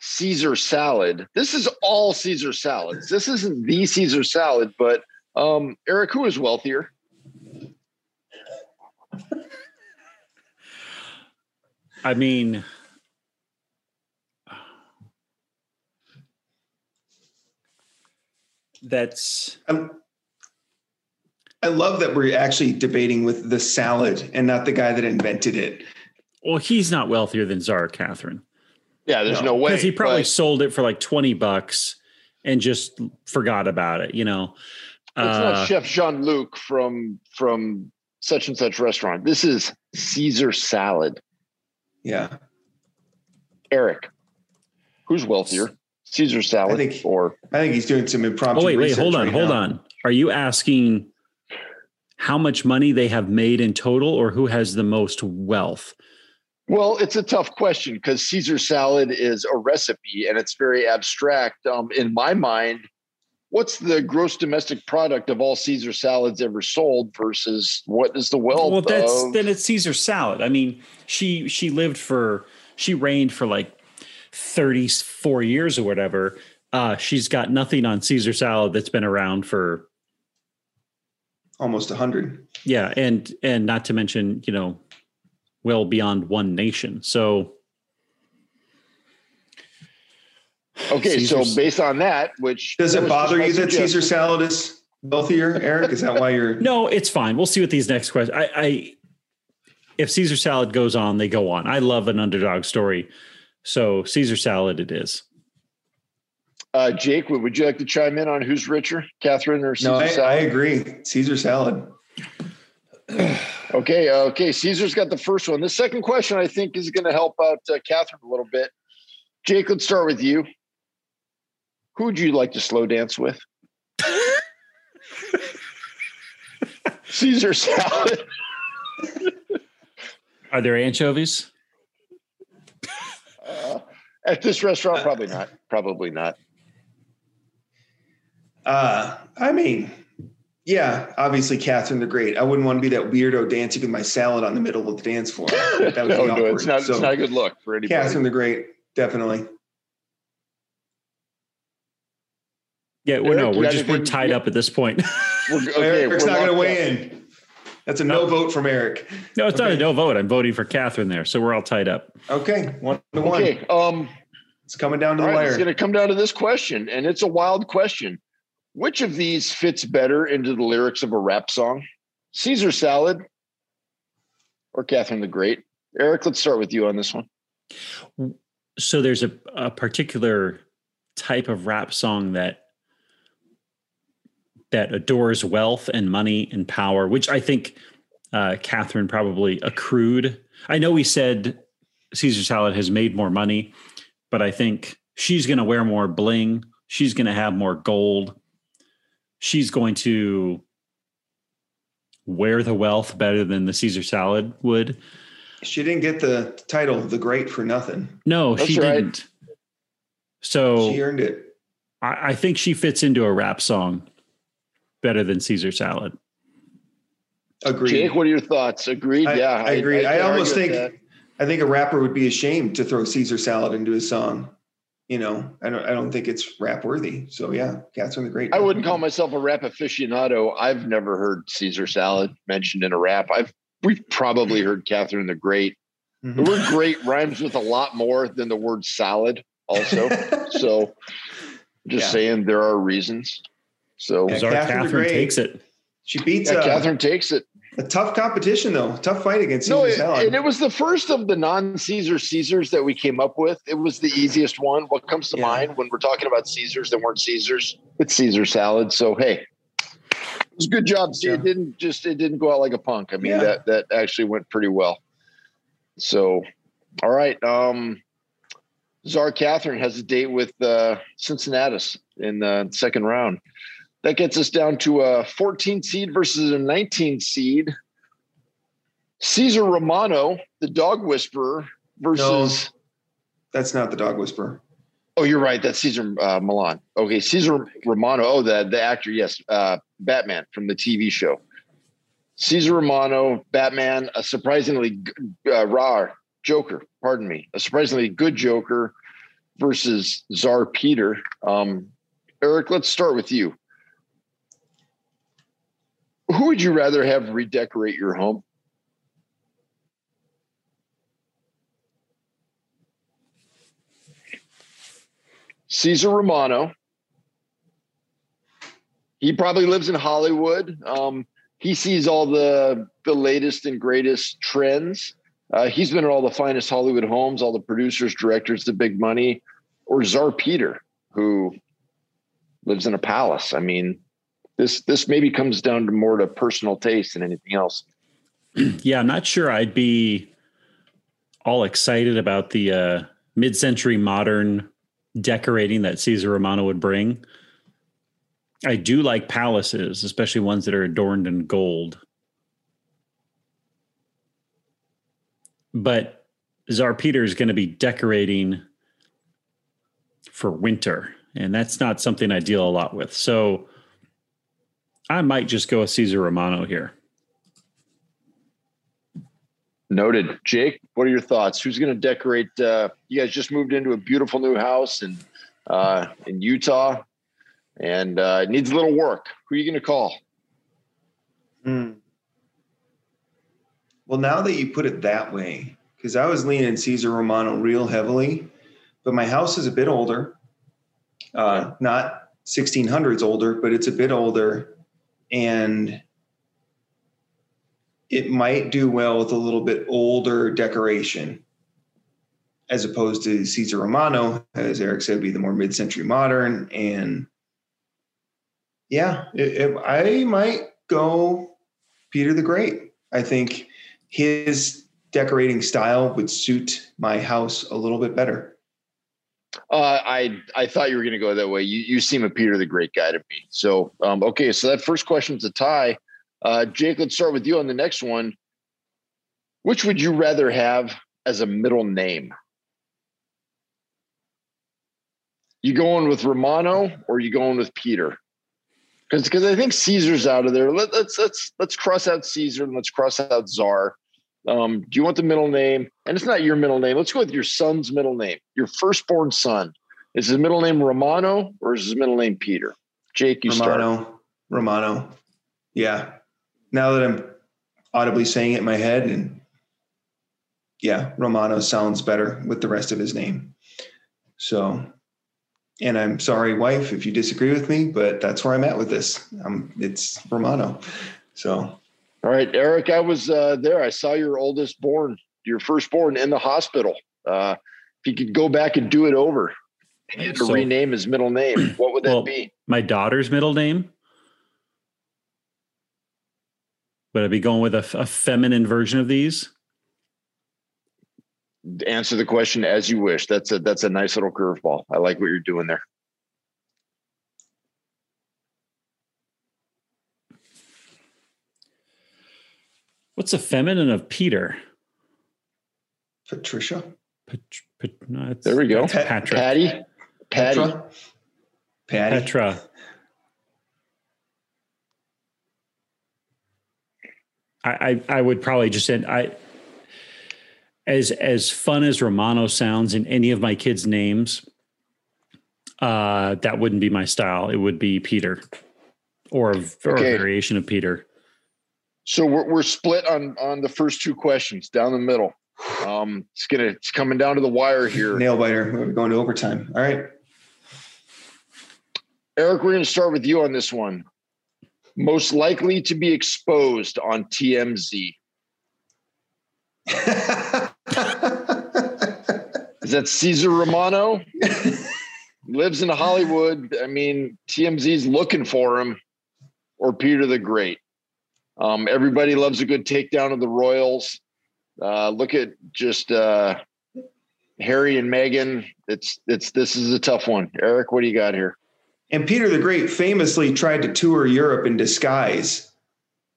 Caesar salad. This is all Caesar salads. This isn't the Caesar salad, but um, Eric, who is wealthier? I mean, that's I, I love that we're actually debating with the salad and not the guy that invented it. well, he's not wealthier than Czar Catherine Yeah, there's No, no, way. because he probably but sold it for like twenty bucks and just forgot about it. You know, It's Uh, not Chef Jean Luc from from such and such restaurant. This is Caesar salad. Yeah. Eric, who's wealthier? Caesar salad think- or I think he's doing some impromptu. oh wait, wait, hold on, right hold now. on. Are you asking how much money they have made in total or who has the most wealth? Well, it's a tough question because Caesar salad is a recipe and it's very abstract. Um, in my mind, what's the gross domestic product of all Caesar salads ever sold versus what is the wealth? Well, that's of, then it's Caesar salad. I mean, she she lived for she reigned for like 34 years or whatever. Uh, she's got nothing on Caesar salad that's been around for almost a 100 yeah and and not to mention you know well beyond one nation. So okay Caesar's- so based on that which does it bother you that caesar salad is wealthier eric? Is that why you're no it's fine. We'll see what these next questions i i if caesar salad goes on they go on. I love an underdog story so caesar salad it is. Uh, Jake, would, would you like to chime in on who's richer, Catherine or Caesar no I, salad? I agree. Caesar salad Okay, okay. Caesar's got the first one. The second question, I think, is going to help out uh, Catherine a little bit. Jake, let's start with you. Who would you like to slow dance with? Caesar salad. are there anchovies Uh, at this restaurant, probably not. Probably not. uh i mean yeah obviously catherine the great i wouldn't want to be that weirdo dancing with my salad on the middle of the dance floor that would no, be no, awkward. it's not. So, it's not a good look for anybody. catherine the great definitely yeah well, no Eric, you we're just we're anything- tied up at this point We're, okay, eric's we're not going to locked weigh in that's a no vote from eric no it's not a no vote i'm voting for catherine there so we're all tied up okay one to one Okay. Um. it's coming down to the right, wire it's going to come down to this question, and it's a wild question. Which of these fits better into the lyrics of a rap song? Caesar salad or Catherine the Great? Eric, let's start with you on this one. so there's a, a particular type of rap song that that adores wealth and money and power, which I think uh, Catherine probably accrued. I know we said Caesar salad has made more money, but I think she's going to wear more bling. She's going to have more gold. She's going to wear the wealth better than the Caesar salad would. she didn't get the title the great for nothing No, That's she right. didn't. So she earned it I, I think she fits into a rap song better than Caesar salad. agreed Jake, what are your thoughts? Agreed? I, yeah, I agree. I, can't almost think with I think a rapper would be ashamed to throw Caesar salad into his song. You know, I don't I don't think it's rap worthy. So yeah, Catherine the Great. I wouldn't call myself a rap aficionado. I've never heard Caesar salad mentioned in a rap. I've we've probably heard Catherine the Great. The Mhm. word "great" rhymes with a lot more than the word "salad." Also, so just Yeah. saying there are reasons. So Yeah, Catherine Catherine, takes it. she beats yeah, uh, Catherine takes it. A tough competition though. Tough fight against Caesar No, it, salad. and it was the first of the non-Caesar Caesars that we came up with. It was the easiest one. What comes to Yeah. mind when we're talking about Caesars that weren't Caesars? It's Caesar salad. So hey, it was a good job. See, Yeah. it didn't just it didn't go out like a punk. I mean, Yeah. that that actually went pretty well. So, all right. Um, Czar Catherine has a date with uh, Cincinnati in the second round. That gets us down to a 14 seed versus a 19 seed. Caesar Romano, the dog whisperer, versus. That's not the dog whisperer. Oh, you're right. That's Caesar uh, Millan. Okay, Caesar Romano. Oh, the the actor. Yes, uh, Batman from the TV show. Caesar Romano, Batman, a surprisingly uh, raw Joker. Pardon me, a surprisingly good Joker versus Czar Peter. Um, Eric, let's start with you. Who would you rather have redecorate your home? Caesar Romano. He probably lives in Hollywood. Um, he sees all the the latest and greatest trends. Uh, he's been at all the finest Hollywood homes, all the producers, directors, the big money, or Czar Peter, who lives in a palace. I mean, this this maybe comes down to more to personal taste than anything else. yeah, I'm not sure I'd be all excited about the uh, mid-century modern decorating that Caesar Romano would bring. I do like palaces, especially ones that are adorned in gold. But Czar Peter is going to be decorating for winter, and that's not something I deal a lot with. So I might just go with Caesar Romano here. Noted. Jake, what are your thoughts? Who's going to decorate? Uh, you guys just moved into a beautiful new house in uh, in Utah, and uh, it needs a little work. Who are you going to call? Hmm. Well, now that you put it that way, because I was leaning Caesar Romano real heavily, but my house is a bit older. Uh, not 1600s older, but it's a bit older, and it might do well with a little bit older decoration as opposed to Caesar Romano, as Eric said, be the more mid-century modern. And yeah, if I might go Peter the Great. I think his decorating style would suit my house a little bit better. Uh, I I thought you were going to go that way. You you seem a Peter the Great guy to me. So um, okay, so that first question's a tie. Uh, Jake, let's start with you on the next one. Which would you rather have as a middle name? You going with Romano or you going with Peter? Because because I think Caesar's out of there. Let, let's let's let's cross out Caesar and let's cross out Czar. Um, do you want the middle name? And it's not your middle name. Let's go with your son's middle name. Your firstborn son. Is his middle name Romano or is his middle name Peter? Jake, you Romano. start. Romano. Yeah. Now that I'm audibly saying it in my head, and yeah, Romano sounds better with the rest of his name. So, and I'm sorry, wife, if you disagree with me, but that's where I'm at with this. Um, it's Romano. So All right, Eric, I was uh, there. I saw your oldest born, your firstborn in the hospital. Uh, if you could go back and do it over, and you had to So- rename his middle name, what would that Well, be? My daughter's middle name. Would I be going with a, a feminine version of these? Answer the question as you wish. That's a that's a nice little curveball. I like what you're doing there. What's a feminine of Peter? Patricia, Pat, Pat, no, it's, There we go. that's Patrick. Patty, Patty. Petra, Patty. Petra. I, I I would probably just end I as as fun as Romano sounds in any of my kids' names, uh, that wouldn't be my style. It would be Peter, or or Okay. a variation of Peter. So we're we're split on on the first two questions down the middle. Um, it's gonna it's coming down to the wire here. Nail biter. We're going to overtime. All right. Eric, we're going to start with you on this one. Most likely to be exposed on TMZ. Is that Caesar Romano? Lives in Hollywood. I mean, TMZ's looking for him, or Peter the Great. Um, everybody loves a good takedown of the Royals. Uh, look at just uh, Harry and Meghan. It's it's this is a tough one. Eric, what do you got here? and Peter the Great famously tried to tour Europe in disguise.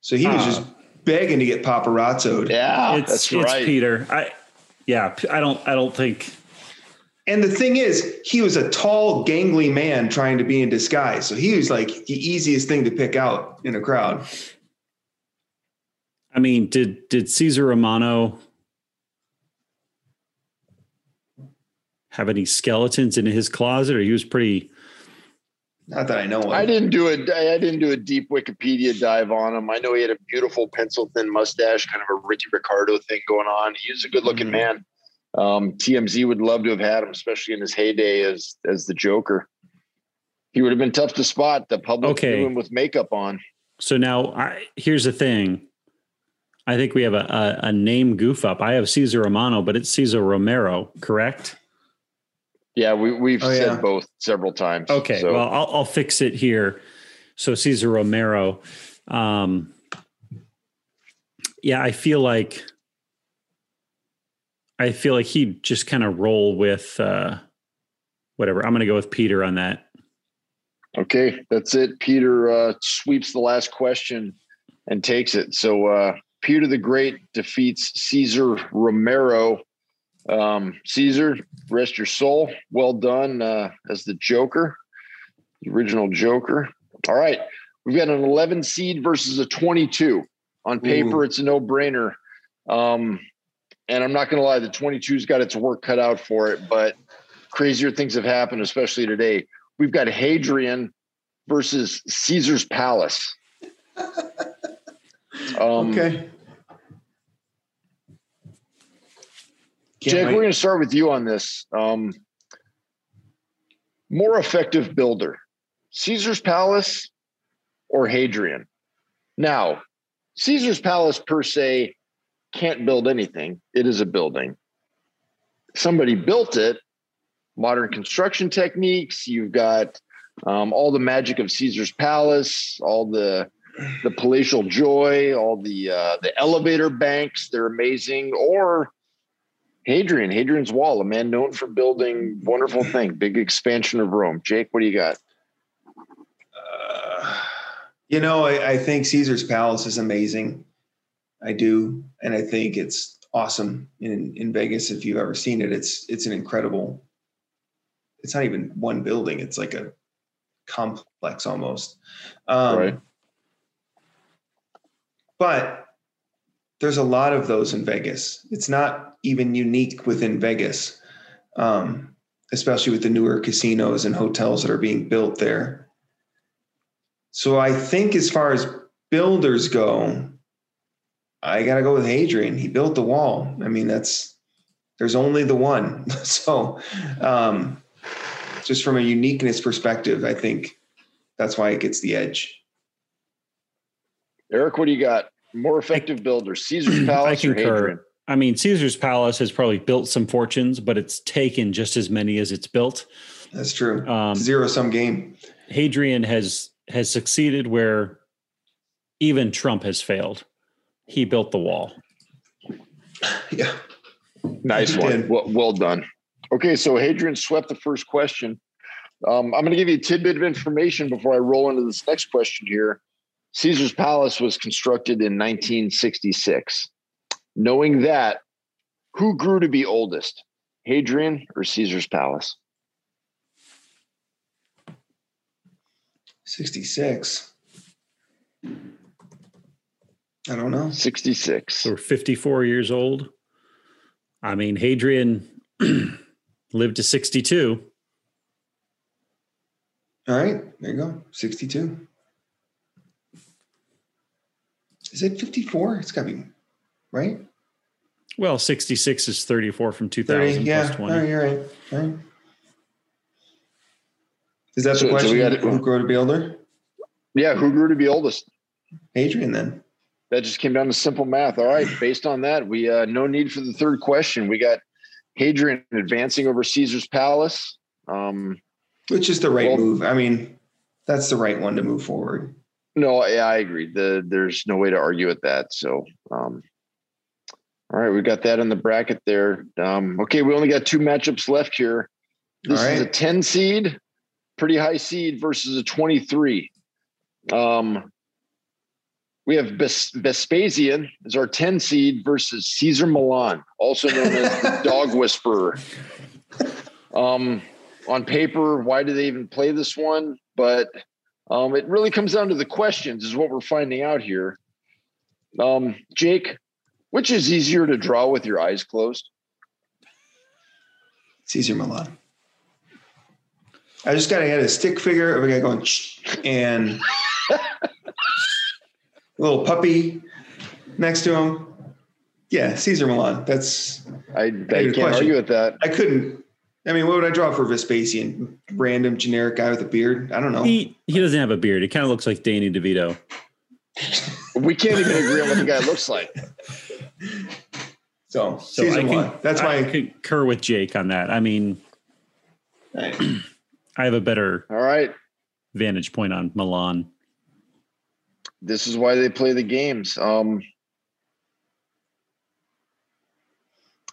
So he was Ah. just begging to get paparazzoed. Yeah, it's that's it's right. Peter. I yeah. P- I don't I don't think And the thing is, he was a tall, gangly man trying to be in disguise. So he was like the easiest thing to pick out in a crowd. I mean, did did Caesar Romano have any skeletons in his closet, or he was pretty? Not that I know of. I didn't do a I didn't do a deep Wikipedia dive on him. I know he had a beautiful pencil thin mustache, kind of a Ricky Ricardo thing going on. He was a good looking Mhm. man. Um, TMZ would love to have had him, especially in his heyday as as the Joker. He would have been tough to spot. The public Okay. knew him with makeup on. So now, I, here's the thing. I think we have a, a, a name goof up. I have Caesar Romano, but it's Cesar Romero, correct? Yeah, we we've Oh, said yeah. both several times. Okay, So, well, I'll, I'll fix it here. So Cesar Romero. Um, yeah, I feel like I feel like he'd just kind of roll with uh, whatever. I'm going to go with Peter on that. okay, that's it. Peter uh, sweeps the last question and takes it. So uh, Peter the Great defeats Cesar Romero. Um, Caesar, rest your soul. Well done uh, as the Joker, the original Joker. All right. We've got an 11 seed versus a 22. On paper, Ooh. it's a no brainer. Um, and I'm not going to lie, the 22's got its work cut out for it, but crazier things have happened, especially today. We've got Hadrian versus Caesar's Palace. Um, okay. Jake, wait. we're going to start with you on this. Um, more effective builder, Caesar's Palace or Hadrian? Now, Caesar's Palace per se can't build anything. It is a building. Somebody built it. Modern construction techniques. You've got um, all the magic of Caesar's Palace, all the the palatial joy, all the uh, the elevator banks. They're amazing. Or Hadrian, Hadrian's Wall, a man known for building wonderful thing, big expansion of Rome. Jake, what do you got? Uh, you know, I, I think Caesar's Palace is amazing. I do, and I think it's awesome in in Vegas. If you've ever seen it, it's it's an incredible. It's not even one building; it's like a complex almost. Um, Right. But there's a lot of those in Vegas. It's not even unique within Vegas, um, especially with the newer casinos and hotels that are being built there. So I think as far as builders go, I got to go with Hadrian. He built the wall. I mean, that's there's only the one. so um, just from a uniqueness perspective, I think that's why it gets the edge. Eric, what do you got? More effective builder, Caesar's Palace or concur. Hadrian? I mean, Caesar's Palace has probably built some fortunes, but it's taken just as many as it's built. That's true. Um, Zero sum game. Hadrian has has succeeded where even Trump has failed. He built the wall. Yeah. Nice He one. Well, well done. Okay, so Hadrian swept the first question. Um, I'm going to give you a tidbit of information before I roll into this next question here. Caesar's Palace was constructed in 1966. Knowing that, who grew to be oldest, Hadrian or Caesar's Palace? 66. I don't know. 66. So we're 54 years old. I mean, Hadrian lived to 62. All right. There you go. 62. Is it 54? It's got to be right. Well, 66 is 34 from 2000 30. Yeah. plus Oh, 20. you're right. All right. Is that So- the so we question? got- Who grew to be older? Yeah, who grew to be oldest? Hadrian then. That just came down to simple math. All right, based on that, we uh, no need for the third question. We got Hadrian advancing over Caesar's Palace. Um, Which is the right Well- move. I mean, that's the right one to move forward. no, yeah, I agree. The, there's no way to argue with that. So, um, all right, we got that in the bracket there. Um, okay, we only got two matchups left here. This is a 10 seed, pretty high seed versus a 23. Um, we have Ves- Vespasian as our 10 seed versus Cesar Millan, also known as the dog whisperer. Um, on paper, why do they even play this one? But um, it really comes down to the questions, is what we're finding out here. Um, Jake, which is easier to draw with your eyes closed? Cesar Millan. I just got to get a stick figure of a guy going and a little puppy next to him. Yeah, Cesar Millan. That's I, I Good can't question. argue with that. I couldn't. I mean, what would I draw for Vespasian? Random generic guy with a beard? I don't know. He he doesn't have a beard. He kind of looks like Danny DeVito. We can't even agree on what the guy looks like. So, So Millan. can, That's I concur with Jake on that. I mean, I have a better All right. vantage point on Millan. This is why they play the games. Um,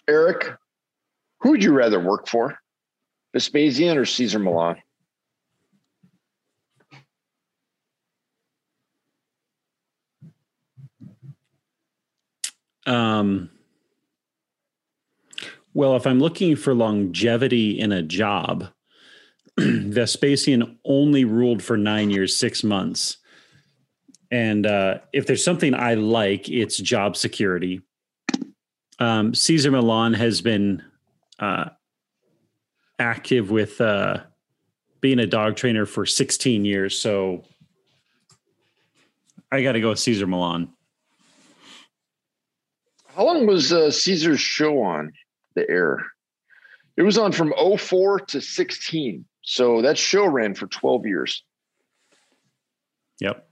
Eric, who would you rather work for? Vespasian or Cesar Millan? Um, well, if I'm looking for longevity in a job, Vespasian only ruled for nine years, six months. And uh, if there's something I like, it's job security. Um, Cesar Millan has been uh, active with uh, being a dog trainer for 16 years. So I got to go with Cesar Millan. How long was uh, Caesar's show on the air? It was on from 04 to 16. So that show ran for 12 years. Yep.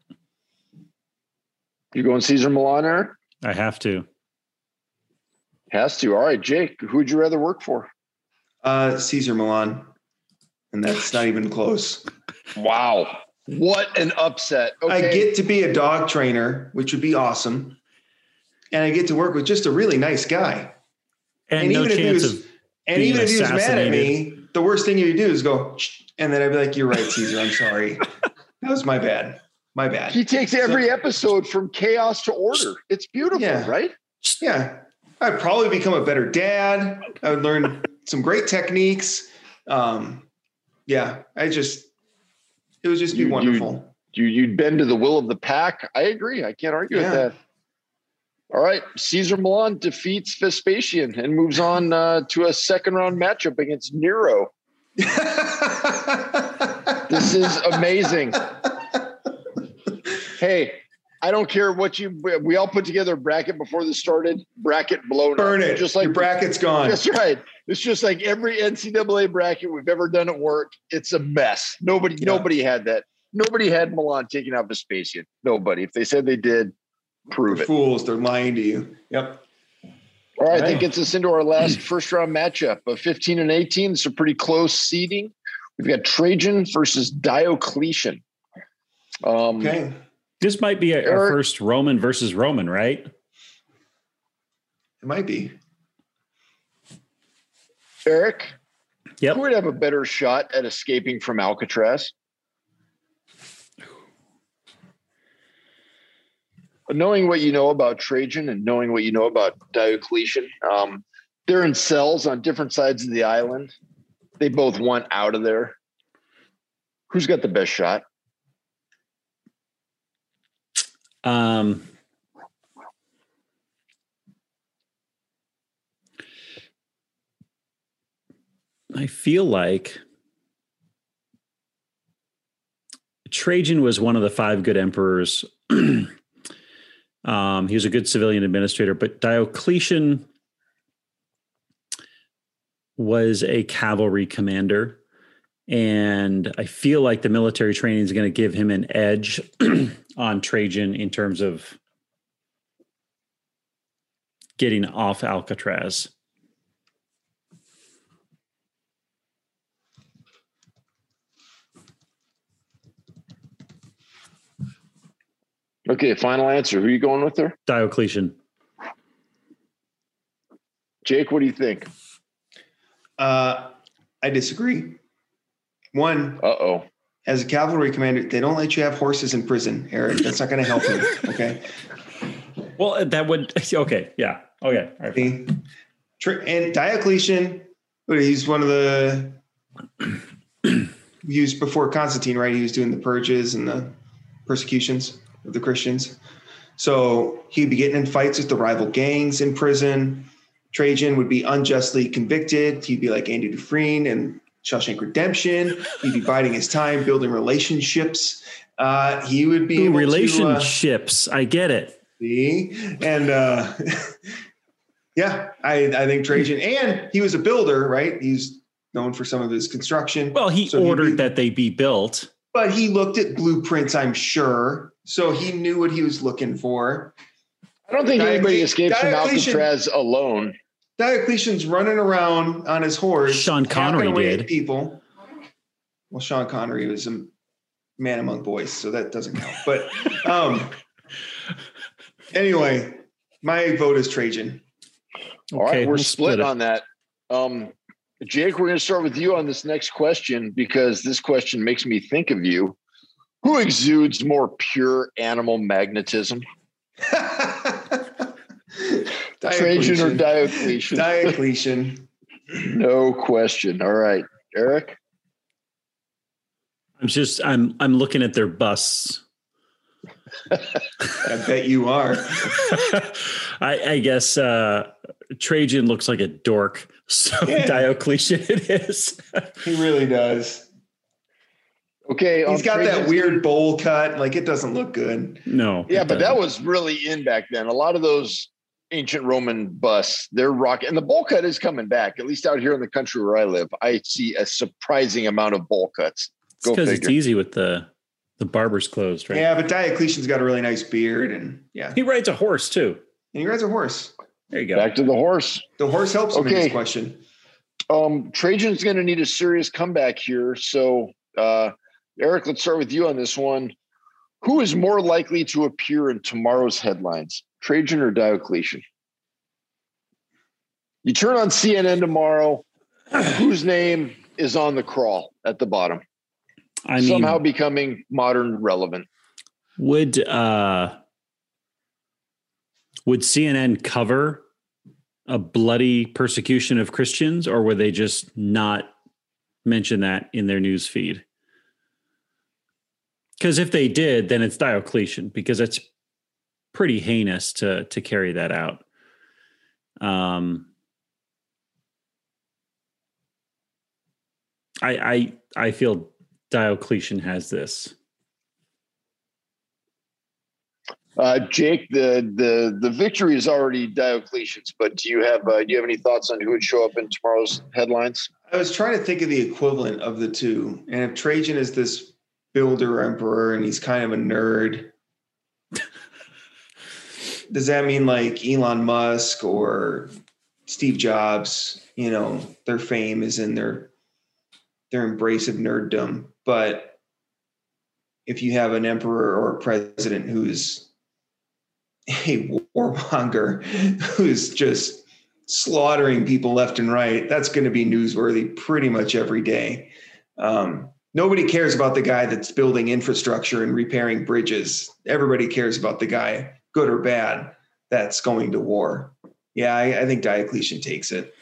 You going Cesar Millan, Eric? I have to. Has to. All right, Jake, who'd you rather work for? Uh, Cesar Millan, and that's not even close. Wow. What an upset. I get to be a dog trainer, which would be awesome. And I get to work with just a really nice guy. And, And no even if he was- of And even if he was mad at me, the worst thing you do is go, and then I'd be like, You're right, Caesar. I'm sorry. that was my bad. My bad. he takes every episode from chaos to order. It's beautiful, Yeah. right? Yeah. I'd probably become a better dad. I would learn some great techniques. Um, yeah, I just, it would just be You- you- wonderful. You you'd bend to the will of the pack. I agree. I can't argue Yeah. with that. All right, Cesar Millan defeats Vespasian and moves on uh, to a second round matchup against Nero. This is amazing. Hey, I don't care what you. We all put together a bracket before this started. Bracket blown. up. Burn it. Just like Your bracket's gone. That's right. It's just like every NCAA bracket we've ever done at work. It's a mess. Nobody, Yeah. nobody had that. Nobody had Millan taking out Vespasian. Nobody. If they said they did, prove They're it. fools. They're lying to you. Yep. All right, that Right. gets us into our last first round matchup of 15 and 18. It's a pretty close seeding. We've got Trajan versus Diocletian. Um, Okay. this might be our Eric- first Roman versus Roman, right? It might be. Eric, Yep. who would have a better shot at escaping from Alcatraz? Knowing what you know about Trajan and knowing what you know about Diocletian, um, they're in cells on different sides of the island. They both want out of there. Who's got the best shot? Um, I feel like Trajan was one of the five good emperors. um, he was a good civilian administrator, but Diocletian was a cavalry commander. And I feel like the military training is going to give him an edge on Trajan in terms of getting off Alcatraz. Okay, final answer. Who are you going with there? Diocletian. Jake, what do you think? Uh, I disagree. One, Uh oh. as a cavalry commander, they don't let you have horses in prison, Eric. That's not going to help you. Okay. Well, that would okay, yeah, okay, all right. And Diocletian, he's one of the used before Constantine, right? He was doing the purges and the persecutions of the Christians. So he'd be getting in fights with the rival gangs in prison. Trajan would be unjustly convicted. He'd be like Andy Dufresne and Shawshank Redemption. He'd be biding his time, building relationships. Uh, he would be Ooh, able to, uh, relationships. I get it. See? And uh, yeah, I, I think Trajan, and he was a builder, right? He's known for some of his construction. Well, he So ordered be- that they be built. but he looked at blueprints, I'm sure. So he knew what he was looking for. I don't think anybody Diocletian- escapes from Diocletian- Alcatraz alone. Diocletian's running around on his horse. Sean Connery did. People. Well, Sean Connery was a man among boys, so that doesn't count. But um, anyway, my vote is Trajan. All right, we're we'll split it. on that. Um, Jake, we're going to start with you on this next question because this question makes me think of you. Who exudes more pure animal magnetism? Trajan or Diocletian? Diocletian. no question. All right, Eric. I'm just I'm I'm looking at their busts. I bet you are. I, I guess uh, Trajan looks like a dork, so Yeah. Diocletian it is. He really does. Okay, he's got that weird bowl cut. Like it doesn't look good. no, Yeah, but that was really in back then. A lot of those ancient Roman busts, they're rocking, and the bowl cut is coming back. At least out here in the country where I live, I see a surprising amount of bowl cuts. Go because it's easy with the the barber's closed, right? Yeah, but Diocletian's got a really nice beard, and yeah, He rides a horse too. and he rides a horse. There you go. Back to the horse. The horse helps him in Okay. this question. Um, Trajan's going to need a serious comeback here. So, uh, Eric, let's start with you on this one. Who is more likely to appear in tomorrow's headlines, Trajan or Diocletian? You turn on CNN tomorrow. whose name is on the crawl at the bottom? I mean, Somehow becoming modern relevant. would uh, would CNN cover a bloody persecution of Christians, or would they just not mention that in their news feed? Because if they did, then it's Diocletian, because it's pretty heinous to to carry that out. Um, I I I feel Diocletian has this. Uh, Jake, the the the victory is already Diocletian's, but do you have uh, do you have any thoughts on who would show up in tomorrow's headlines? I was trying to think of the equivalent of the two, and if Trajan is this builder emperor and he's kind of a nerd, does that mean like Elon Musk or Steve Jobs? You know, their fame is in their their embrace of nerddom, but if you have an emperor or a president who's a warmonger who's just slaughtering people left and right, that's going to be newsworthy pretty much every day. Um, nobody cares about the guy that's building infrastructure and repairing bridges. Everybody cares about the guy, good or bad, that's going to war. Yeah, I, I think Diocletian takes it.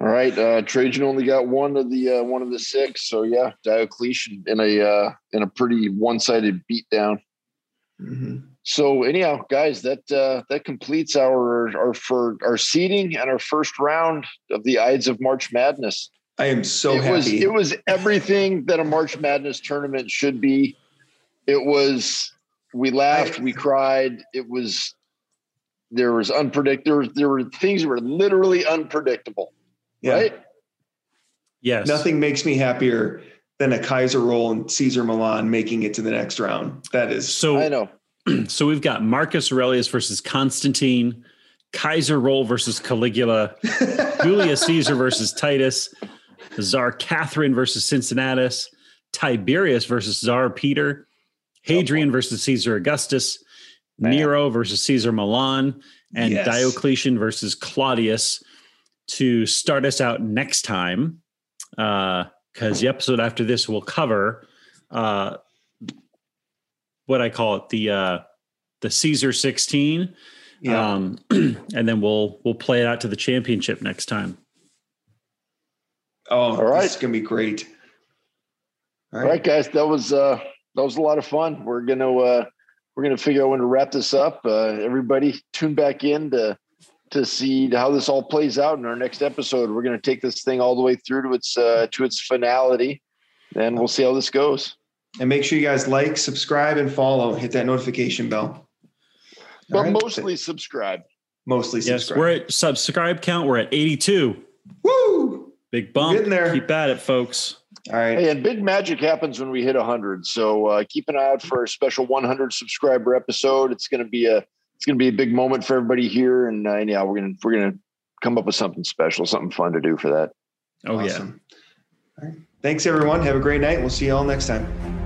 All right, uh, Trajan only got one of the uh, one of the six, so yeah, Diocletian in a uh, in a pretty one sided beatdown. Mhm. So anyhow, guys, that uh, that completes our our for our seeding and our first round of the Ides of March Madness. I am so it happy. was it was everything that a March Madness tournament should be. It was we laughed, we cried. It was there was unpredictable. There, were things that were literally unpredictable, yeah. right? Yes, Nothing makes me happier than a Kaiser roll and Cesar Millan making it to the next round. That is So I know. so we've got Marcus Aurelius versus Constantine, Kaiser Roll versus Caligula, Julius Caesar versus Titus, Czar Catherine versus Cincinnatus, Tiberius versus Czar Peter, Hadrian versus Caesar Augustus, Man. Nero versus Cesar Millan, and Yes. Diocletian versus Claudius to start us out next time. Because the episode after this will cover uh, what I call it the uh, the Caesar 16. yeah. Um, and then we'll we'll play it out to the championship next time. Oh, all right. this is gonna be great. All All right, guys, that was uh that was a lot of fun. We're gonna uh we're gonna figure out when to wrap this up. Uh everybody tune back in to to see how this all plays out in our next episode. We're gonna take this thing all the way through to its uh to its finality, and we'll see how this goes. And make sure you guys like, subscribe, and follow. Hit that notification bell. But All right. mostly subscribe. mostly Yes, subscribe. we're at subscribe count. We're at 82. Woo! Big bump. Getting there. Keep at it, folks. All right. Hey, and big magic happens when we hit 100. So uh, keep an eye out for a special 100 subscriber episode. It's going to be a it's going to be a big moment for everybody here. And uh, yeah, we're gonna we're gonna come up with something special, something fun to do for that. Oh yeah. All right. Thanks, everyone. Have a great night. We'll see you all next time.